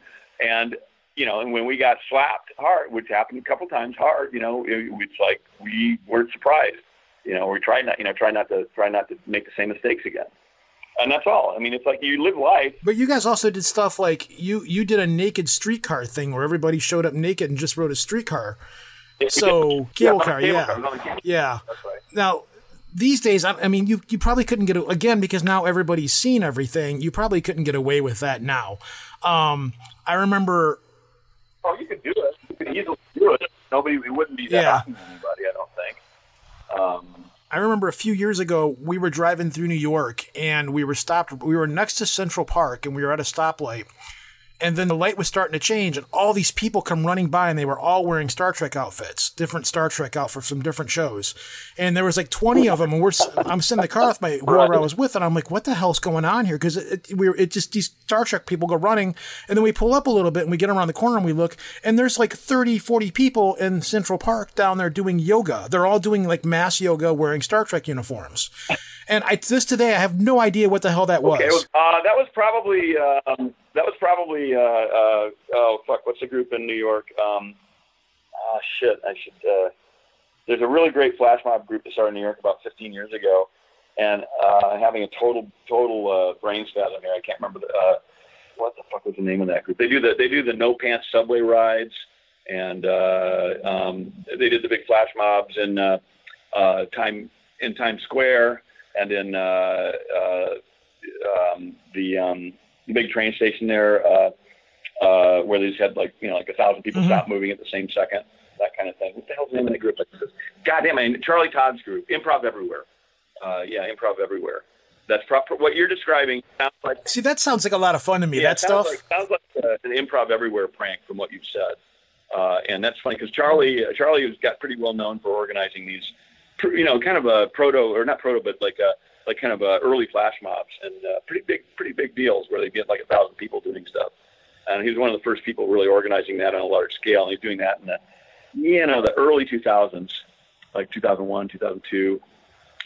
and you know, and when we got slapped hard, which happened a couple times hard, you know, it, it's like we weren't surprised. You know, we tried not, you know, try not to try not to make the same mistakes again. And that's all. I mean, it's like you live life. But you guys also did stuff like you you did a naked streetcar thing where everybody showed up naked and just rode a streetcar. So cable yeah, car, cable yeah, car, yeah. That's right. Now these days, I, I mean, you you probably couldn't get again because now everybody's seen everything. You probably couldn't get away with that now. Um, I remember. Oh, you could do it. You could easily do it. Nobody, it wouldn't be that Yeah. anybody. I don't think. Um, I remember a few years ago we were driving through New York and we were stopped. We were next to Central Park and we were at a stoplight. And then the light was starting to change, and all these people come running by, and they were all wearing Star Trek outfits, different Star Trek outfits from different shows. And there was like twenty of them, and we're I'm sitting in the car with my whoever I was with, and I'm like, "What the hell's going on here?" Because it, it, we were, it just these Star Trek people go running, and then we pull up a little bit, and we get around the corner, and we look, and there's like 30, 40 people in Central Park down there doing yoga. They're all doing like mass yoga, wearing Star Trek uniforms. And I, this today, I have no idea what the hell that was. okay, uh, that was probably um, that was probably uh, uh, oh fuck, what's the group in New York? Um, ah shit, I should. Uh, there's a really great flash mob group that started in New York about 15 years ago, and uh, having a total total uh, brain spasm here. I can't remember the uh, what the fuck was the name of that group. They do the they do the no pants subway rides, and uh, um, they did the big flash mobs in uh, uh, time in Times Square and in uh, uh, um, the um, the big train station there, uh, uh, where they just had like you know like a thousand people Mhm. stop moving at the same second, that kind of thing. What the hell's the name of the group? Like this? God damn it, Charlie Todd's group, Improv Everywhere. Uh, yeah, Improv Everywhere. That's proper. What you're describing sounds like See, that sounds like a lot of fun to me. yeah, that sounds stuff. Like, sounds like uh, an Improv Everywhere prank from what you've said. Uh, and that's funny because Charlie, uh, Charlie has got pretty well known for organizing these, pr- you know, kind of a proto or not proto, but like a like kind of a early flash mobs and uh, pretty big, pretty big deals where they get like a thousand people doing stuff. And he was one of the first people really organizing that on a large scale. And he's doing that in the, you know, the early 2000s, like 2001, 2002,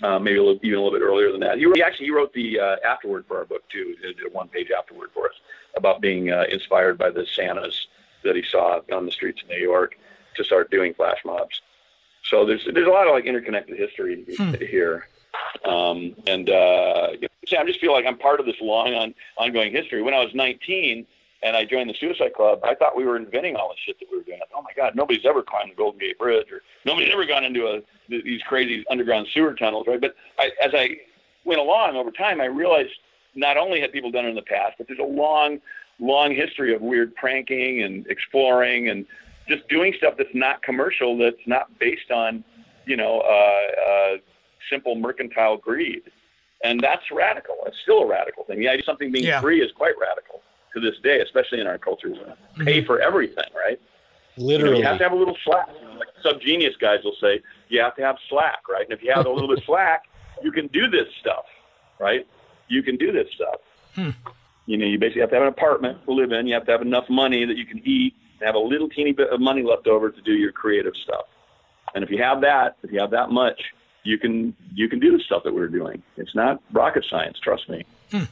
uh, maybe a little, even a little bit earlier than that. He, wrote, he actually he wrote the uh, afterword for our book too. He did a one-page afterword for us about being uh, inspired by the Santas that he saw on the streets of New York to start doing flash mobs. So there's there's a lot of like interconnected history Hmm. here, um, and uh, you know, see, I just feel like I'm part of this long on, ongoing history. When I was 19 and I joined the Suicide Club, I thought we were inventing all the shit that we were doing. Oh my God, nobody's ever climbed the Golden Gate Bridge, or nobody's ever gone into a these crazy underground sewer tunnels, right? But I, as I went along over time, I realized not only had people done it in the past, but there's a long, long history of weird pranking and exploring and just doing stuff that's not commercial, that's not based on, you know, uh, uh, simple mercantile greed. And that's radical. It's still a radical thing. The idea of something being Yeah. free is quite radical to this day, especially in our culture. Mm-hmm. Pay for everything, right? You, know, Literally. you have to have a little slack. Like subgenius guys will say, you have to have slack, right? And if you have a little bit slack, you can do this stuff, right? You can do this stuff. Hmm. You know, you basically have to have an apartment to live in. You have to have enough money that you can eat and have a little teeny bit of money left over to do your creative stuff. And if you have that, if you have that much, you can you can do the stuff that we're doing. It's not rocket science, trust me. Hmm.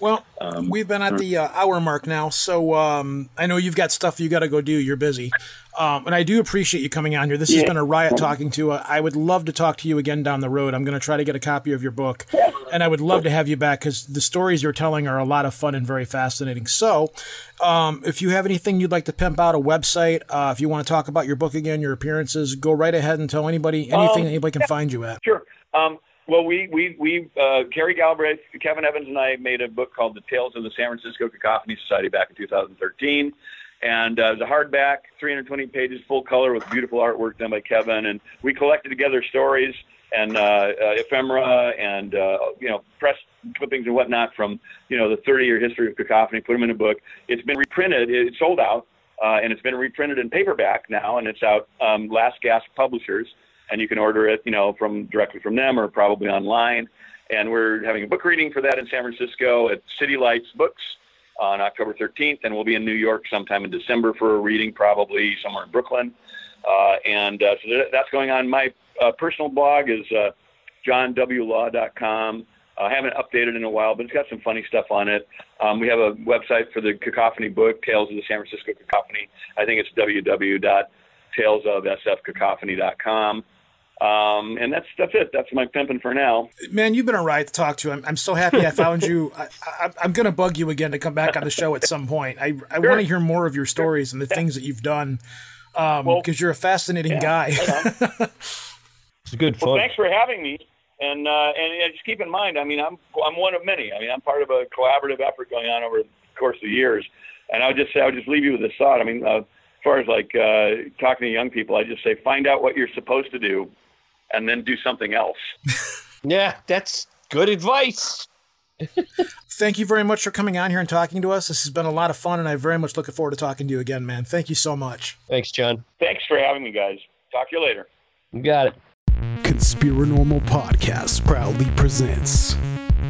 Well, Um, we've been at the uh, hour mark now, so um, I know you've got stuff you got to go do. You're busy, um, and I do appreciate you coming on here. This has been a riot talking to. Uh, I would love to talk to you again down the road. I'm going to try to get a copy of your book, and I would love to have you back because the stories you're telling are a lot of fun and very fascinating. So, um, if you have anything you'd like to pimp out, a website, uh, if you want to talk about your book again, your appearances, go right ahead and tell anybody anything Um, anybody can find you at. Sure. Well, we we we uh, Carrie Galbraith, Kevin Evans, and I made a book called "The Tales of the San Francisco Cacophony Society" back in 2013, and uh, it was a hardback, 320 pages, full color with beautiful artwork done by Kevin, and we collected together stories and uh, uh, ephemera and uh, you know press clippings and whatnot from you know the 30-year history of cacophony. Put them in a book. It's been reprinted. It's sold out, uh, and it's been reprinted in paperback now, and it's out. Um, Last Gasp Publishers and you can order it, you know, from directly from them or probably online. And we're having a book reading for that in San Francisco at City Lights Books on October 13th, and we'll be in New York sometime in December for a reading, probably somewhere in Brooklyn. Uh, and uh, so that's going on. My uh, personal blog is uh, johnwlaw.com. I haven't updated in a while, but it's got some funny stuff on it. Um, we have a website for the Cacophony book, Tales of the San Francisco Cacophony. I think it's www.talesofsfcacophony.com. Um, and that's that's it. That's my pimping for now. Man, you've been a riot to talk to. I'm, I'm so happy I found you. I, am going to bug you again to come back on the show at some point. I, I sure. want to hear more of your stories and the yeah. things that you've done because um, well, you're a fascinating yeah, guy. [laughs] it's good fun. Well, thanks for having me. And, uh, and and just keep in mind, I mean, I'm I'm one of many. I mean, I'm part of a collaborative effort going on over the course of years. And I would just say, I would just leave you with this thought. I mean, uh, as far as like uh, talking to young people, I just say, find out what you're supposed to do and then do something else. [laughs] yeah, that's good advice. Thank you very much for coming on here and talking to us. This has been a lot of fun, and I very much looking forward to talking to you again, man. Thank you so much. Thanks, John. Thanks for having me, guys. Talk to you later. You got it. Conspiranormal Podcast proudly presents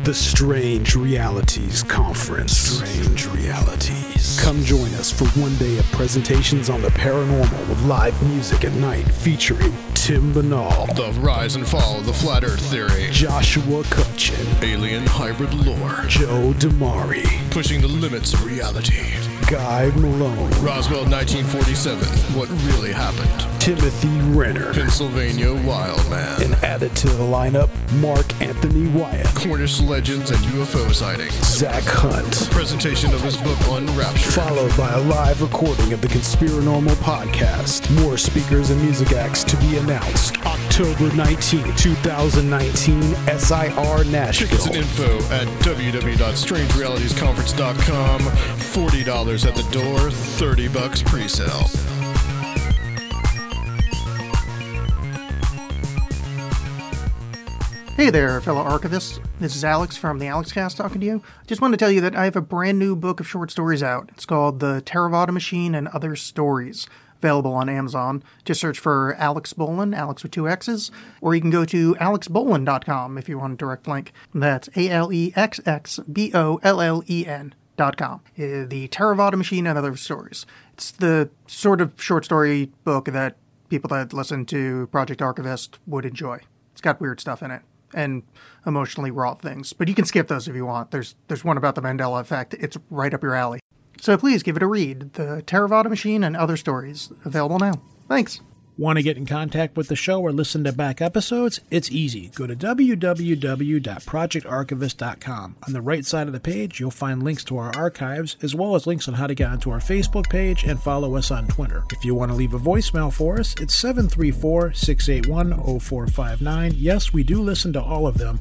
the Strange Realities Conference. Strange Realities. Come join us for one day of presentations on the paranormal with live music at night featuring Tim Binnall. The rise and fall of the flat earth theory. Joshua Cutchin. Alien hybrid lore. Joe Damari. Pushing the limits of reality. Guy Malone. Roswell 1947. What really happened. Timothy Renner. Pennsylvania Wildman. And added to the lineup, Mark Anthony Wyatt. Cornish legends and UFO sightings. Zach Hunt. A presentation of his book Unraptured. Followed by a live recording of the Conspiranormal podcast. More speakers and music acts to be announced. October 19, 2019, SIR Nashville. Tickets and info at www.strangerealitiesconference.com. $40 at the door, 30 bucks pre-sale. Hey there, fellow archivists. This is Alex from the Alex Cast talking to you. Just wanted to tell you that I have a brand new book of short stories out. It's called The Theravada Machine and Other Stories, available on Amazon. Just search for Alexx Bollen, Alex with two X's, or you can go to alexxbollen.com if you want a direct link. That's A L E X X B O L L E N. Com. Uh, the Theravada Machine and Other Stories. It's the sort of short story book that people that listen to Project Archivist would enjoy. It's got weird stuff in it and emotionally raw things. But you can skip those if you want. There's there's one about the Mandela effect. It's right up your alley. So please give it a read. The Theravada Machine and other stories available now. Thanks. Want to get in contact with the show or listen to back episodes? It's easy. Go to www.projectarchivist.com. On the right side of the page, you'll find links to our archives, as well as links on how to get onto our Facebook page and follow us on Twitter. If you want to leave a voicemail for us, it's 734 681 0459. Yes, we do listen to all of them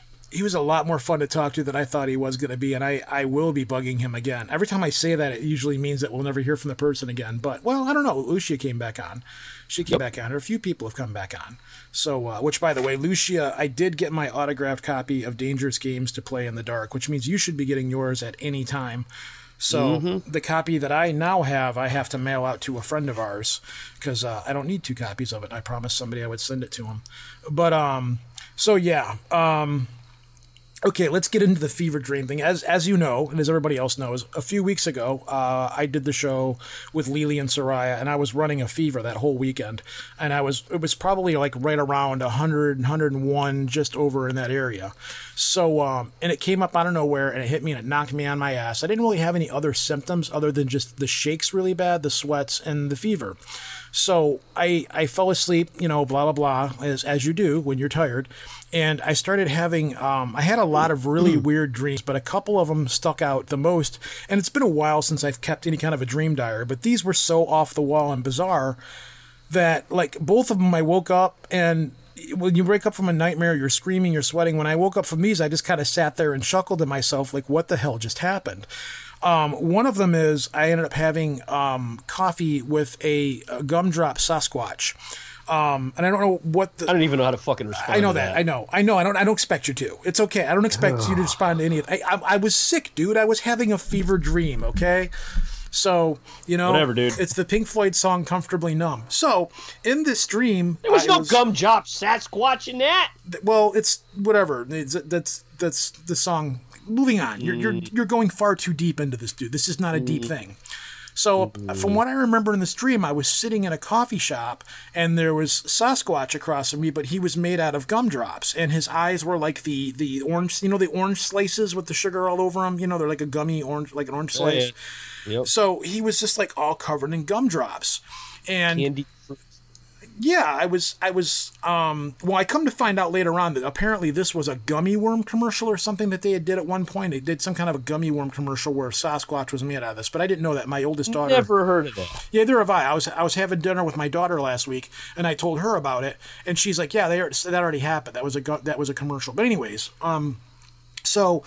he was a lot more fun to talk to than I thought he was going to be, and I, I will be bugging him again. Every time I say that, it usually means that we'll never hear from the person again. But well, I don't know. Lucia came back on. She came yep. back on. Or a few people have come back on. So, uh, which by the way, Lucia, I did get my autographed copy of Dangerous Games to Play in the Dark, which means you should be getting yours at any time. So mm-hmm. the copy that I now have, I have to mail out to a friend of ours because uh, I don't need two copies of it. I promised somebody I would send it to him. But um, so yeah, um, Okay, let's get into the fever dream thing. As as you know, and as everybody else knows, a few weeks ago, uh, I did the show with Lily and Soraya, and I was running a fever that whole weekend, and I was it was probably like right around 100, 101, just over in that area. So, um, and it came up out of nowhere, and it hit me, and it knocked me on my ass. I didn't really have any other symptoms other than just the shakes really bad, the sweats, and the fever. So I I fell asleep, you know, blah blah blah, as as you do when you're tired and I started having um, I had a lot of really mm. weird dreams, but a couple of them stuck out the most. And it's been a while since I've kept any kind of a dream diary, but these were so off the wall and bizarre that like both of them I woke up and when you wake up from a nightmare, you're screaming, you're sweating. When I woke up from these, I just kind of sat there and chuckled to myself, like, what the hell just happened? Um, one of them is I ended up having um, coffee with a, a gumdrop Sasquatch. Um, and I don't know what the. I don't even know how to fucking respond. I know that. that. I know. I know. I don't. I don't expect you to. It's okay. I don't expect you to [sighs] respond to any of. I, I, I was sick, dude. I was having a fever dream. Okay. So you know, Whatever, dude. It's the Pink Floyd song "Comfortably Numb." So in this dream, There was I no gumdrop Sasquatch in that. well, it's whatever. It's, that's that's the song. Moving on. You're you're Mm. you're going far too deep into this, dude. This is not a deep thing. So, from mm-hmm. what I remember in this dream, I was sitting in a coffee shop and there was Sasquatch across from me, but he was made out of gumdrops and his eyes were like the the orange, you know, the orange slices with the sugar all over them. You know, they're like a gummy orange, like an orange Oh, yeah. slice. Yep. So he was just like all covered in gumdrops, and Candy. Yeah, I was, I was, um, well, I come to find out later on that apparently this was a gummy worm commercial or something that they had did at one point. They did some kind of a gummy worm commercial where Sasquatch was made out of this, but I didn't know that. My oldest daughter, Never heard of that. yeah, there have I. I was, I was having dinner with my daughter last week, and I told her about it, and she's like, "Yeah, they are, that already happened. That was a, that was a commercial." But anyways, um, so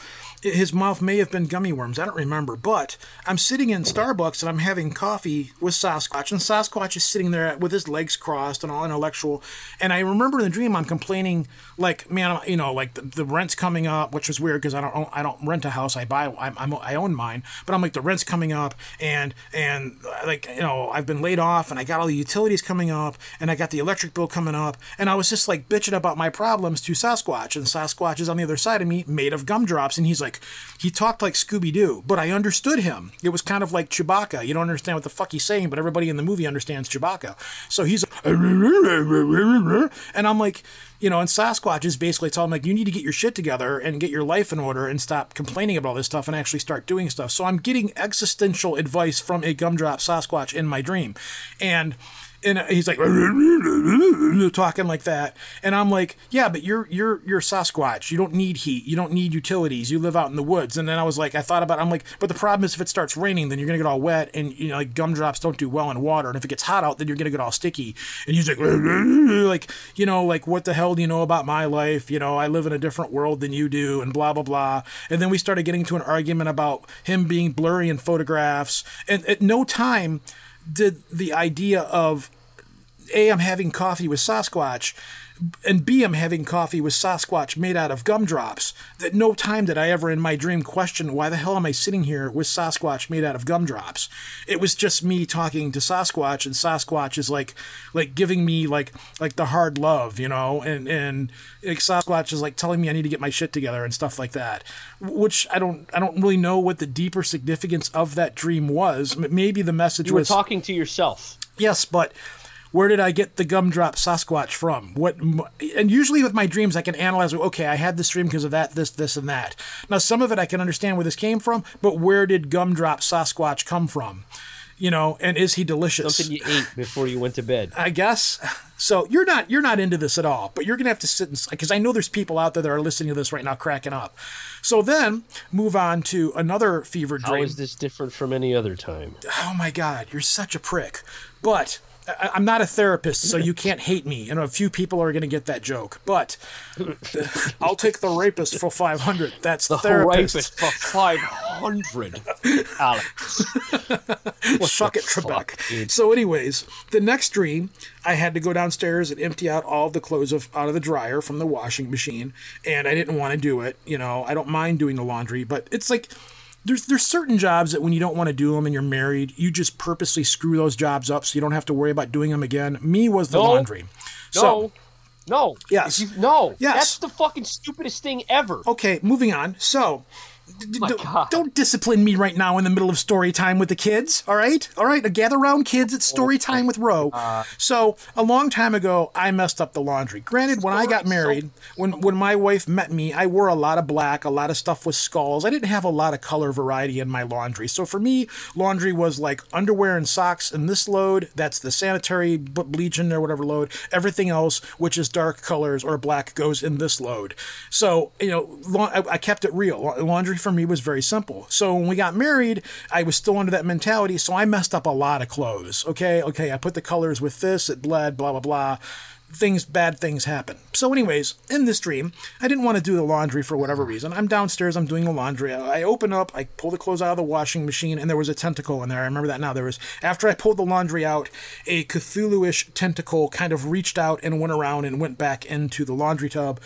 his mouth may have been gummy worms. I don't remember. But I'm sitting in Starbucks and I'm having coffee with Sasquatch, and Sasquatch is sitting there with his legs crossed and all intellectual. And I remember in the dream I'm complaining, like, man, you know, like the, the rent's coming up, which was weird because I don't own, I don't rent a house. I buy I'm, I'm, I own mine. But I'm like the rent's coming up, and and uh, like you know I've been laid off, and I got all the utilities coming up, and I got the electric bill coming up, and I was just like bitching about my problems to Sasquatch, and Sasquatch is on the other side of me, made of gumdrops, and he's like, he talked like Scooby Doo, but I understood him. It was kind of like Chewbacca. You don't understand what the fuck he's saying, but everybody in the movie understands Chewbacca. So he's, and I'm like, you know, and Sasquatch is basically telling him like, you need to get your shit together and get your life in order and stop complaining about all this stuff and actually start doing stuff. So I'm getting existential advice from a gumdrop Sasquatch in my dream, and and he's like [laughs] talking like that. And i'm like yeah but you're you're you're sasquatch. You don't need heat. You don't need utilities. You live out in the woods. And then i was like i thought about i'm like but the problem is if it starts raining then you're gonna get all wet and you know like gumdrops don't do well in water. And if it gets hot out then you're gonna get all sticky. And he's like [laughs] like you know like what the hell do you know about my life? You know i live in a different world than you do and blah blah blah. And then we started getting to an argument about him being blurry in photographs. And at no time did the idea of a I'm having coffee with Sasquatch, and B I'm having coffee with Sasquatch made out of gumdrops. That no time did I ever in my dream question why the hell am I sitting here with Sasquatch made out of gumdrops. It was just me talking to Sasquatch, and Sasquatch is like like giving me like like the hard love, you know, and and like Sasquatch is like telling me I need to get my shit together and stuff like that. Which I don't I don't really know what the deeper significance of that dream was. Maybe the message You were was talking to yourself. Yes, but where did I get the gumdrop Sasquatch from? What? And usually with my dreams, I can analyze. Okay, I had this dream because of that, this, this, and that. Now, some of it I can understand where this came from, but where did gumdrop Sasquatch come from? You know, and is he delicious? Something you ate before you went to bed. I guess. So you're not you're not into this at all, but you're gonna have to sit and because I know there's people out there that are listening to this right now cracking up. So then move on to another fever How dream. is this different from any other time? oh my god, you're such a prick. But I, I'm not a therapist, so you can't hate me. And a few people are going to get that joke. But [laughs] I'll take the rapist for 500. That's the therapist. Rapist for five hundred, Alex. [laughs] well, suck it, Trebek. So, anyways, the next dream, I had to go downstairs and empty out all the clothes of, out of the dryer from the washing machine, and I didn't want to do it. You know, I don't mind doing the laundry, but it's like there's there's certain jobs that when you don't want to do them and you're married, you just purposely screw those jobs up so you don't have to worry about doing them again. Me was the No. laundry. No, no. Yes. You- no. Yes. That's the fucking stupidest thing ever. Okay, moving on. So, d- my God. don't discipline me right now in the middle of story time with the kids. All right, all right. Gather around, kids. It's oh story time with Ro. so, a long time ago, I messed up the laundry. Granted, when I got married, when when my wife met me, I wore a lot of black, a lot of stuff with skulls. I didn't have a lot of color variety in my laundry. So for me, laundry was like underwear and socks in this load. That's the sanitary b- bleach in whatever load. Everything else, which is dark colors or black, goes in this load. So you know, I, I kept it real. La- For me was very simple. So when we got married, I was still under that mentality. So I messed up a lot of clothes. Okay, okay. I put the colors with this. It bled. Blah blah blah. things bad things happen. So anyways, in this dream, I didn't want to do the laundry for whatever reason. I'm downstairs, I'm doing the laundry. I open up, I pull the clothes out of the washing machine and there was a tentacle in there. I remember that now. There was after I pulled the laundry out, a Cthulhu-ish tentacle kind of reached out and went around and went back into the laundry tub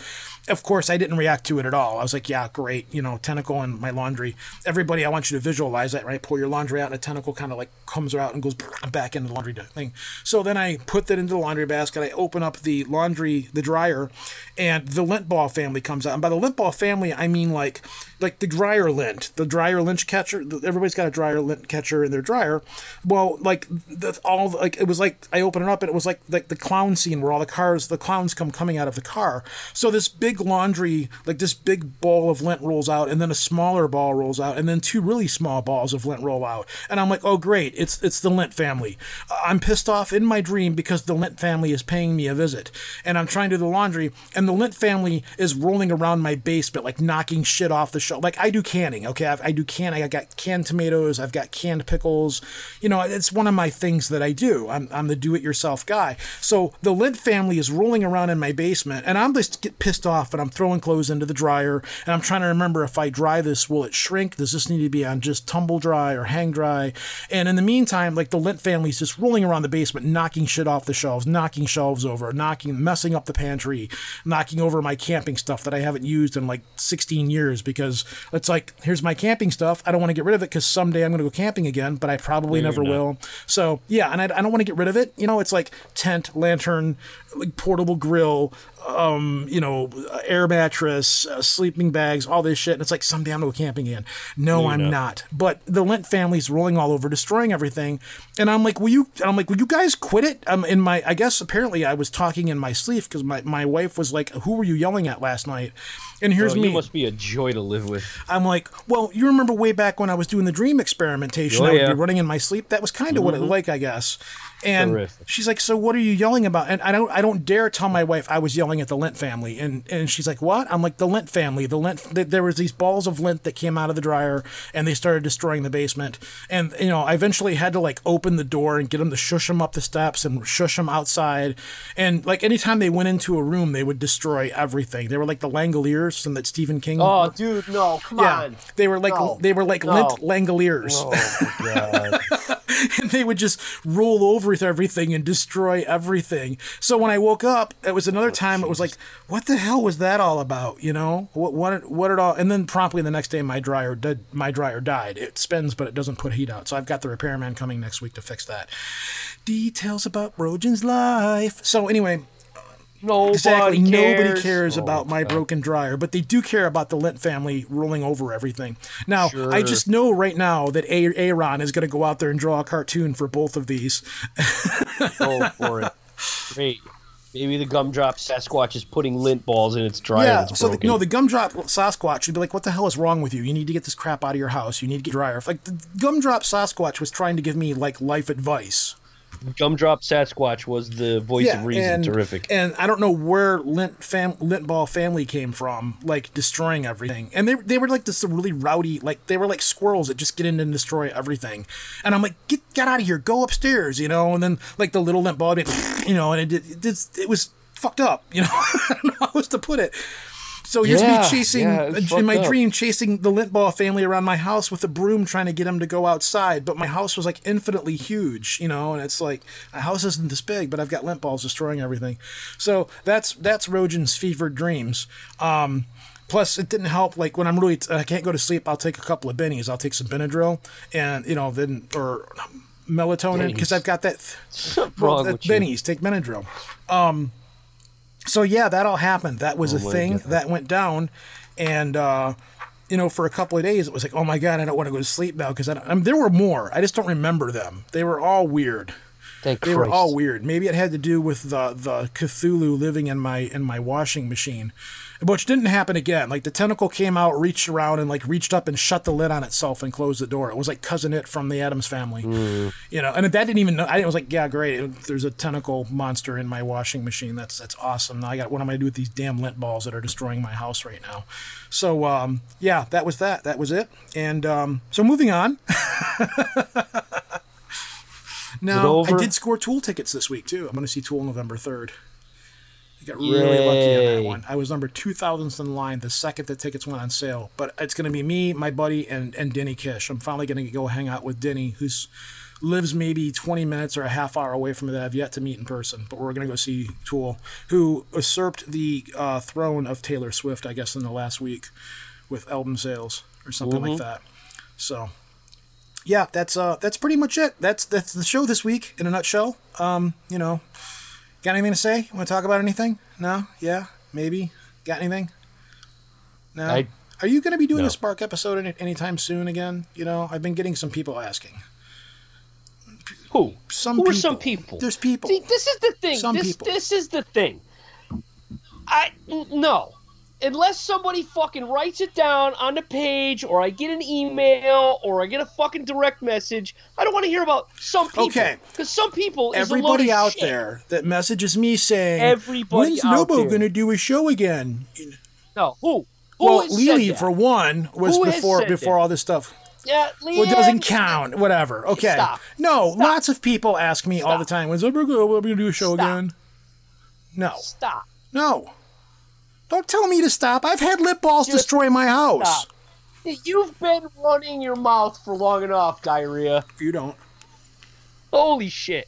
of course, I didn't react to it at all. I was like, yeah, great, you know, tentacle in my laundry. Everybody, I want you to visualize that, right? Pull your laundry out, and a tentacle kind of like comes out and goes back into the laundry thing. So then I put that into the laundry basket. I open up the laundry, the dryer, and the lint ball family comes out. And by the lint ball family, I mean like like the dryer lint, the dryer lint catcher. Everybody's got a dryer lint catcher in their dryer. Well, like the, all like it was like I open it up and it was like like the clown scene where all the cars, the clowns come coming out of the car. So this big laundry, like this big ball of lint rolls out, and then a smaller ball rolls out, and then two really small balls of lint roll out. And I'm like, oh great, it's it's the lint family. I'm pissed off in my dream because the lint family is paying me a visit, and I'm trying to do the laundry, and the lint family is rolling around my basement like knocking shit off the shelf. Like I do canning, okay? I, I do canning. I got canned tomatoes. I've got canned pickles. You know, it's one of my things that I do. I'm I'm the do-it-yourself guy. So the lint family is rolling around in my basement, and I'm just get pissed off, and I'm throwing clothes into the dryer, and I'm trying to remember if I dry this, will it shrink? Does this need to be on just tumble dry or hang dry? And in the meantime, like the lint family is just rolling around the basement, knocking shit off the shelves, knocking shelves over, knocking, messing up the pantry, knocking over my camping stuff that I haven't used in like 16 years because it's like, here's my camping stuff. I don't want to get rid of it because someday I'm going to go camping again, but I probably never will. So yeah, and I, I don't want to get rid of it. You know, it's like tent, lantern, like portable grill, um, you know, air mattress, uh, sleeping bags, all this shit. And it's like someday I'm going camping again. No, I'm know. not. But the Lint family's rolling all over, destroying everything. And I'm like, will you? I'm like, will you guys quit it? I'm in my. I guess apparently I was talking in my sleep because my my wife was like, who were you yelling at last night? And here's oh, me. Must be a joy to live with. I'm like, well, you remember way back when I was doing the dream experimentation? Oh, I would yeah. be running in my sleep. That was kind of mm-hmm. what it mm-hmm. like, I guess. And Terrific. she's like, "So what are you yelling about?" And I don't, I don't dare tell my wife I was yelling at the lint family. And and she's like, "What?" I'm like, "The lint family. The lint. There was these balls of lint that came out of the dryer, and they started destroying the basement. And you know, I eventually had to like open the door and get them to shush them up the steps and shush them outside. And like anytime they went into a room, they would destroy everything. They were like the Langoliers from that Stephen King. Oh, dude, no, come yeah, on. They were like no. they were like no. lint Langoliers. Oh, my god. [laughs] and they would just roll over with everything and destroy everything. So when I woke up, it was another oh, time. It was like, what the hell was that all about? You know, what what what it all? And then promptly the next day, my dryer did, my dryer died. It spins, but it doesn't put heat out. So I've got the repairman coming next week to fix that. Details about Rojan's life. So anyway, Nobody exactly. Cares. Nobody cares oh, about my God. broken dryer, but they do care about the Lint family rolling over everything. Now, sure. I just know right now that a- Aaron is going to go out there and draw a cartoon for both of these. [laughs] Go for it. Great. Maybe the gumdrop Sasquatch is putting lint balls in its dryer. Yeah, so the, no, the gumdrop Sasquatch would be like, "What the hell is wrong with you? You need to get this crap out of your house. You need to get dryer." Like the gumdrop Sasquatch was trying to give me like life advice. Gumdrop Sasquatch was the voice yeah, of reason. And, Terrific. And I don't know where Lint fam- Lint Ball family came from, like destroying everything. And they they were like this really rowdy, like they were like squirrels that just get in and destroy everything. And I'm like, get get out of here, go upstairs, you know. And then like the little Lint Ball, you know, and it it, it, it was fucked up, you know. [laughs] I don't know how else to put it. So here's yeah, me chasing yeah, in my up. dream, chasing the lint Lintball family around my house with a broom, trying to get them to go outside. But my house was like infinitely huge, you know, and it's like my house isn't this big, but I've got lint balls destroying everything. So that's that's Rojan's fevered dreams. Um, plus, it didn't help. Like when I'm really I can't go to sleep, I'll take a couple of bennies. I'll take some Benadryl, and you know then or melatonin because I've got that. [laughs] well, that bennies take Benadryl. Um, so yeah, that all happened. That was oh, a thing God. that went down, and uh, you know, for a couple of days, it was like, oh my God, I don't want to go to sleep now because I, I mean, there were more. I just don't remember them. They were all weird. Thank they Christ. were all weird. Maybe it had to do with the the Cthulhu living in my in my washing machine which didn't happen again. Like the tentacle came out, reached around, and like reached up and shut the lid on itself and closed the door. It was like cousin it from the Addams family, mm. you know. And that didn't even know. I was like, yeah, great. There's a tentacle monster in my washing machine. That's that's awesome. Now I got what am I gonna do with these damn lint balls that are destroying my house right now? So um, yeah, that was that. That was it. And um, so moving on. [laughs] now I did score Tool tickets this week too. I'm going to see Tool November third. Got really Yay. lucky on that one. I was number 2,000th in line the second the tickets went on sale. But it's going to be me, my buddy, and, and Denny Kish. I'm finally going to go hang out with Denny, who's lives maybe 20 minutes or a half hour away from me that I've yet to meet in person. But we're going to go see Tool, who usurped the uh, throne of Taylor Swift, I guess, in the last week with album sales or something mm-hmm. like that. So, yeah, that's uh, that's pretty much it. That's that's the show this week in a nutshell. Um, you know, got anything to say? Want to talk about anything? No? Yeah? Maybe? Got anything? No. I, Are you going to be doing no. a Spark episode any, anytime soon again? You know, I've been getting some people asking. Who? Some Who people. are some people? There's people. See, this is the thing. Some this, people. This is the thing. I no. Unless somebody fucking writes it down on the page, or I get an email, or I get a fucking direct message, I don't want to hear about some people. Okay. Because some people, everybody out shit. there that messages me saying, everybody "When's Lobo going to do a show again?" No, who? Who well, Lily, for one, was who before before that? all this stuff. Yeah, Leanne, well, it doesn't count. Whatever. Okay. Stop. No, Stop. lots of people ask me Stop. all the time, when's Uber going to do a show Stop. again? No. Stop. No. Don't tell me to stop. I've had lip balls Just destroy my house. Stop. You've been running your mouth for long enough, diarrhea. If You don't. Holy shit.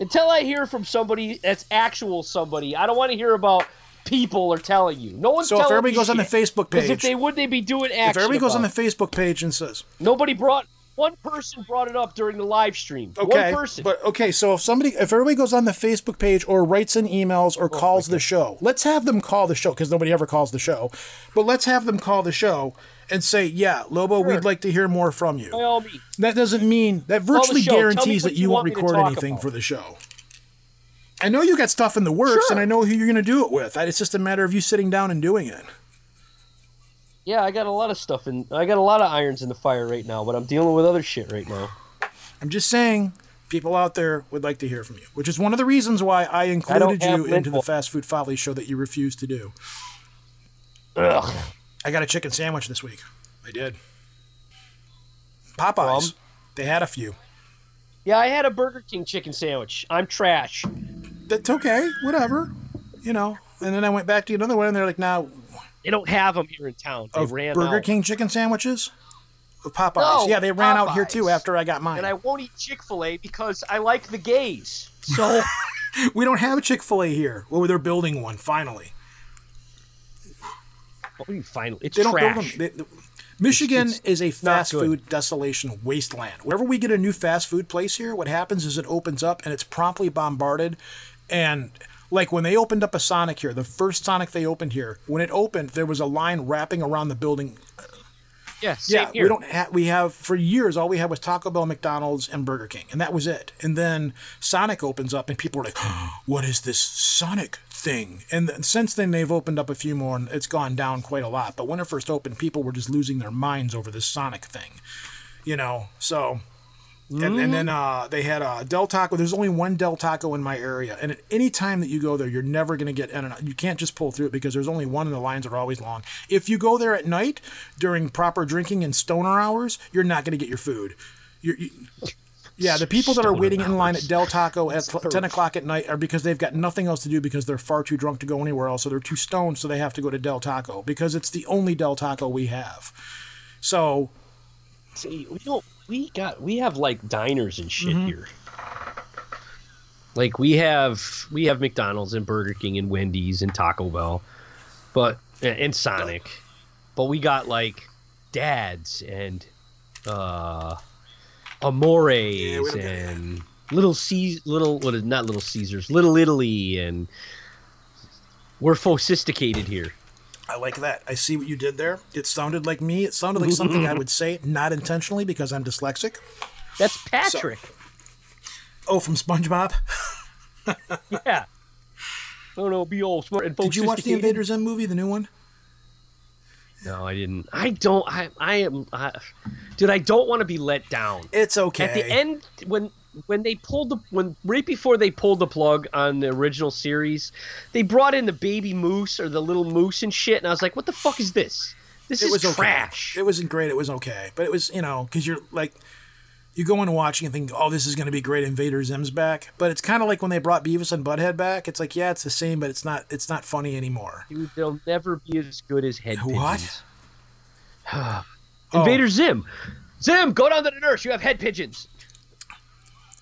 Until I hear from somebody that's actual somebody, I don't want to hear about people are telling you. No one's telling me. So if everybody goes on the shit. Facebook Because page, if they would, they'd be doing action. if everybody goes on the. Facebook page and says, Nobody brought. One person brought it up during the live stream. okay, One person. but okay, so if somebody, if everybody goes on the Facebook page or writes in emails Oh or calls the show, let's have them call the show because nobody ever calls the show, but let's have them call the show and say, yeah, Lobo, Sure. we'd like to hear more from you. By all means. That doesn't mean that virtually show. Tell me guarantees that you you won't record anything about. for the show. I know you got stuff in the works, Sure. and I know who you're going to do it with. It's just a matter of you sitting down and doing it. Yeah, I got a lot of stuff in. I got a lot of irons in the fire right now, but I'm dealing with other shit right now. I'm just saying, people out there would like to hear from you, which is one of the reasons why I included have you into the fast food folly show that you refused to do. Ugh. I got a chicken sandwich this week. I did. Popeyes. From? They had a few. Yeah, I had a Burger King chicken sandwich. I'm trash. That's okay. Whatever. You know. And then I went back to another one, and they're like, "Now, They don't have them here in town. They of ran Burger out. King chicken sandwiches." Of Popeyes. No, yeah, they ran out here too after I got mine. and I won't eat Chick Fil A because I like the gays. So [laughs] we don't have a Chick Fil A here. Well, they're building one finally. what do you finally? It's They don't trash. build them. They- the- Michigan It's- is a fast food desolation wasteland. Whenever we get a new fast food place here, what happens is it opens up and it's promptly bombarded. And like when they opened up a Sonic here, the first Sonic they opened here, when it opened, there was a line wrapping around the building yeah, same yeah, here. we don't have. We have for years. All we had was Taco Bell, McDonald's, and Burger King, and that was it. And then Sonic opens up, and people are like, [gasps] "What is this Sonic thing?" And then, since then, they've opened up a few more, and it's gone down quite a lot. But when it first opened, people were just losing their minds over this Sonic thing, you know. So. And, and then uh, they had a Del Taco. There's only one Del Taco in my area, and at any time that you go there, you're never going to get in and out. You can't just pull through it because there's only one, and the lines are always long. If you go there at night during proper drinking and stoner hours, you're not going to get your food. You're, you, yeah, the people that are waiting in line at. Del Taco at 10 o'clock at night are because they've got nothing else to do because they're far too drunk to go anywhere else, so they're too stoned, so they have to go to Del Taco because it's the only Del Taco we have. So See, we don't. We got. We have like diners and shit Mm-hmm. here. Like we have, we have McDonald's and Burger King and Wendy's and Taco Bell, but and Sonic, but we got like Dads and uh, Amores we and Little C, little what is not Little Caesars, Little Italy, and we're sophisticated here. I like that. I see what you did there. It sounded like me. It sounded like something I would say, not intentionally because I'm dyslexic. That's Patrick. Oh, from SpongeBob. [laughs] yeah. Oh no, be all smart and Did you watch the. Invader Zim movie, the new one? No, I didn't. I don't. I. I am. I, dude, I don't want to be let down. It's okay. At the end, when when they pulled the when right before they pulled the plug on the original series, they brought in the baby moose or the little moose and shit, and I was like, "What the fuck is this? This it is was okay. trash." It wasn't great. It was okay, but it was you know because you're like you go in watching and think, oh, this is going to be great. Invader Zim's back, but it's kind of like when they brought Beavis and Butthead back. It's like, yeah, it's the same, but it's not. It's not funny anymore. Dude, they'll never be as good as head What? Invader [sighs] oh. Zim. Zim, go down to the nurse. You have head pigeons.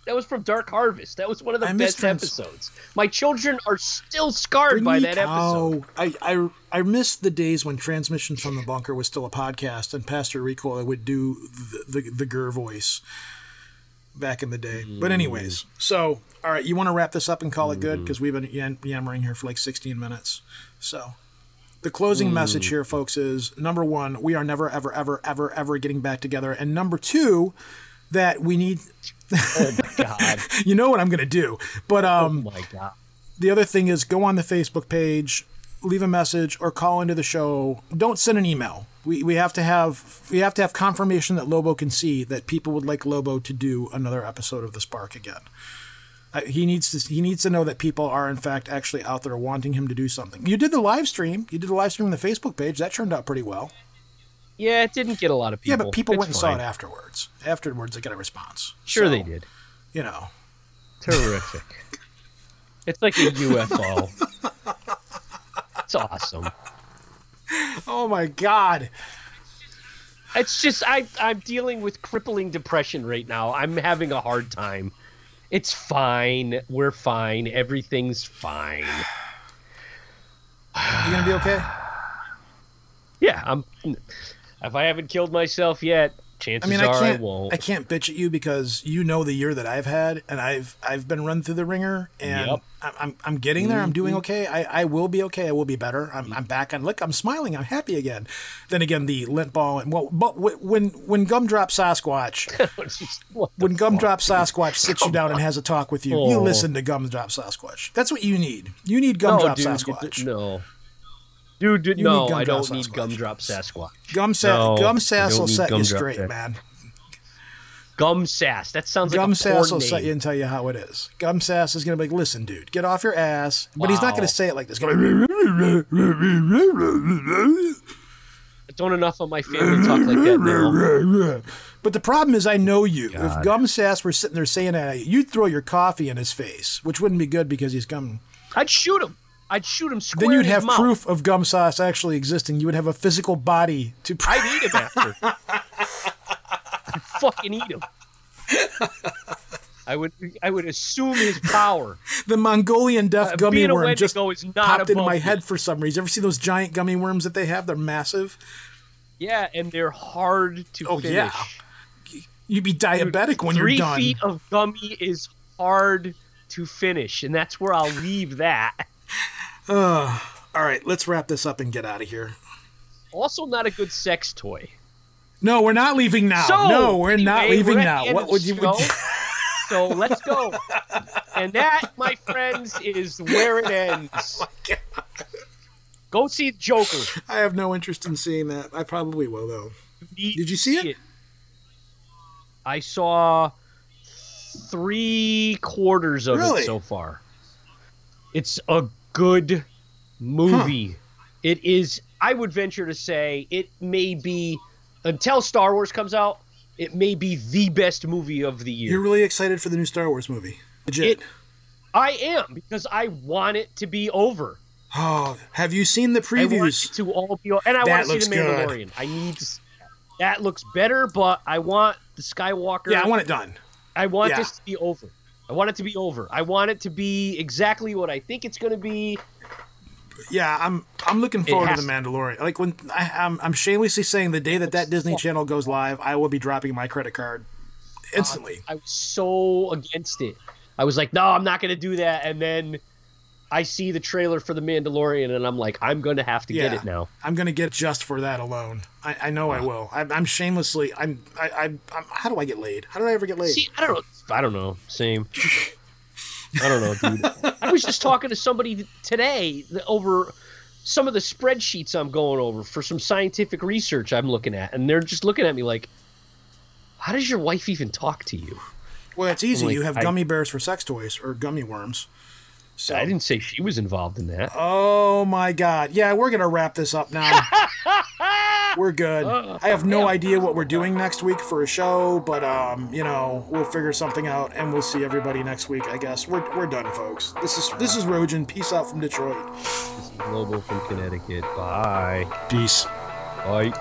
That was from Dark Harvest. That was one of the I best Trans- episodes. My children are still scarred by that episode. Oh, I, I I miss the days when Transmissions from the Bunker was still a podcast, and Pastor Rico would do the the, the GIR voice back in the day. But anyways, so all right, you want to wrap this up and call it good mm. because we've been yam- yammering here for like 16 minutes. So the closing mm. message here, folks, is number one, we are never, ever, ever, ever, ever getting back together, and number two, that we need. Oh my god. [laughs] you know what I'm gonna do, but um. oh my god. The other thing is go on the Facebook page, leave a message, or call into the show. Don't send an email. We, we have to have we have to have confirmation that Lobo can see that people would like Lobo to do another episode of the Spark again. Uh, he needs to he needs to know that people are in fact actually out there wanting him to do something. You did the live stream. You did the live stream on the Facebook page. That turned out pretty well. Yeah, it didn't get a lot of people. yeah, but people It's went and saw it afterwards. Afterwards, they got a response. Sure, So, they did. You know. Terrific. [laughs] it's like a UFO. it's awesome. Oh my God. It's just I I'm dealing with crippling depression right now. I'm having a hard time. It's fine. We're fine. Everything's fine. You gonna be okay? [sighs] Yeah, I'm if I haven't killed myself yet, I chances mean, I are I, can't. won't. I can't bitch at you because you know the year that I've had, and I've I've been run through the ringer, and Yep. I'm, I'm I'm getting there. I'm Mm-hmm. doing okay. I, I will be okay. I will be better. I'm, I'm back on. Look, I'm smiling. I'm happy again. Then again, the lint ball and well, but when when Gumdrop Sasquatch [laughs] What the when Gumdrop Sasquatch sits you down and has a talk with you, you Oh. listen to Gumdrop Sasquatch. That's what you need. You need no, Gumdrop dude, Sasquatch. d- no. Dude, dude You no, need I don't need Gumdrop Sasquatch. Gum sa- No, Gum I Sass will set you straight, Sass. man. Gum Sass. That sounds Gum like a Sass will name. set you and tell you how it is. Gum Sass is going to be like, listen, dude, get off your ass. But he's not going to say it like this. He's gonna Don't enough of my family talk like that now. But the problem is, I know you. If Gum Sass were sitting there saying that, you'd throw your coffee in his face, which wouldn't be good because he's gum. I'd shoot him. I'd shoot him square Then you'd in his have mouth. proof of Gum Sass actually existing. You would have a physical body to. I'd eat him after. I'd fucking eat him. [laughs] I would I would assume his power. the Mongolian death Uh, gummy worm just is not popped into my me. head for some reason. Ever see those giant gummy worms that they have? They're massive. Yeah, and they're hard to Oh, finish. yeah. You'd be diabetic when you're done. Three feet of gummy is hard to finish, and that's where I'll leave that. [laughs] All right, let's wrap this up and get out of here. Also, not a good sex toy. No, we're not leaving now. So, no, we're not leaving we're now. What would you? Would. [laughs] So let's go. and that, my friends, is where it [laughs] oh ends. Go see Joker. I have no interest in seeing that. I probably will though. need Did you see it? I saw three quarters of Really? it so far. It's a good movie. It is. I would venture to say it may be until Star Wars comes out. It may be the best movie of the year. You're really excited for the new Star Wars movie. Legit. It- I am because I want it to be over. oh, have you seen the I want previews? it to all be, and I That want to see the good. Mandalorian. I need to. That looks better, but I want the Skywalker. Yeah, I want it done. I want Yeah. this to be over. I want it to be over. I want it to be exactly what I think it's going to be. Yeah, I'm I'm looking forward to the Mandalorian. Like when I, I'm I'm shamelessly saying the day that that Disney Channel goes live, I will be dropping my credit card uh, instantly. I was so against it. I was like, no, I'm not going to do that. And then I see the trailer for the Mandalorian, and I'm like, I'm going to have to get it now. I'm gonna get just for that alone. I, I know I will. I'm, I'm shamelessly. I'm, I, I, I'm. How do I get laid? How did I ever get laid? See, I don't know. I don't know. Same. I don't know, dude. [laughs] I was just talking to somebody today over some of the spreadsheets I'm going over for some scientific research I'm looking at, and they're just looking at me like, "How does your wife even talk to you?" Well, it's easy. Like, you have I- gummy bears for sex toys or gummy worms. So. I didn't say she was involved in that. Oh my God! Yeah, we're gonna wrap this up now. [laughs] we're good. I have no idea what we're doing next week for a show, but um, you know, we'll figure something out, and we'll see everybody next week. I guess we're we're done, folks. This is this is Rojan. Peace out from Detroit. This is Lobo from Connecticut. Bye. Peace. Bye.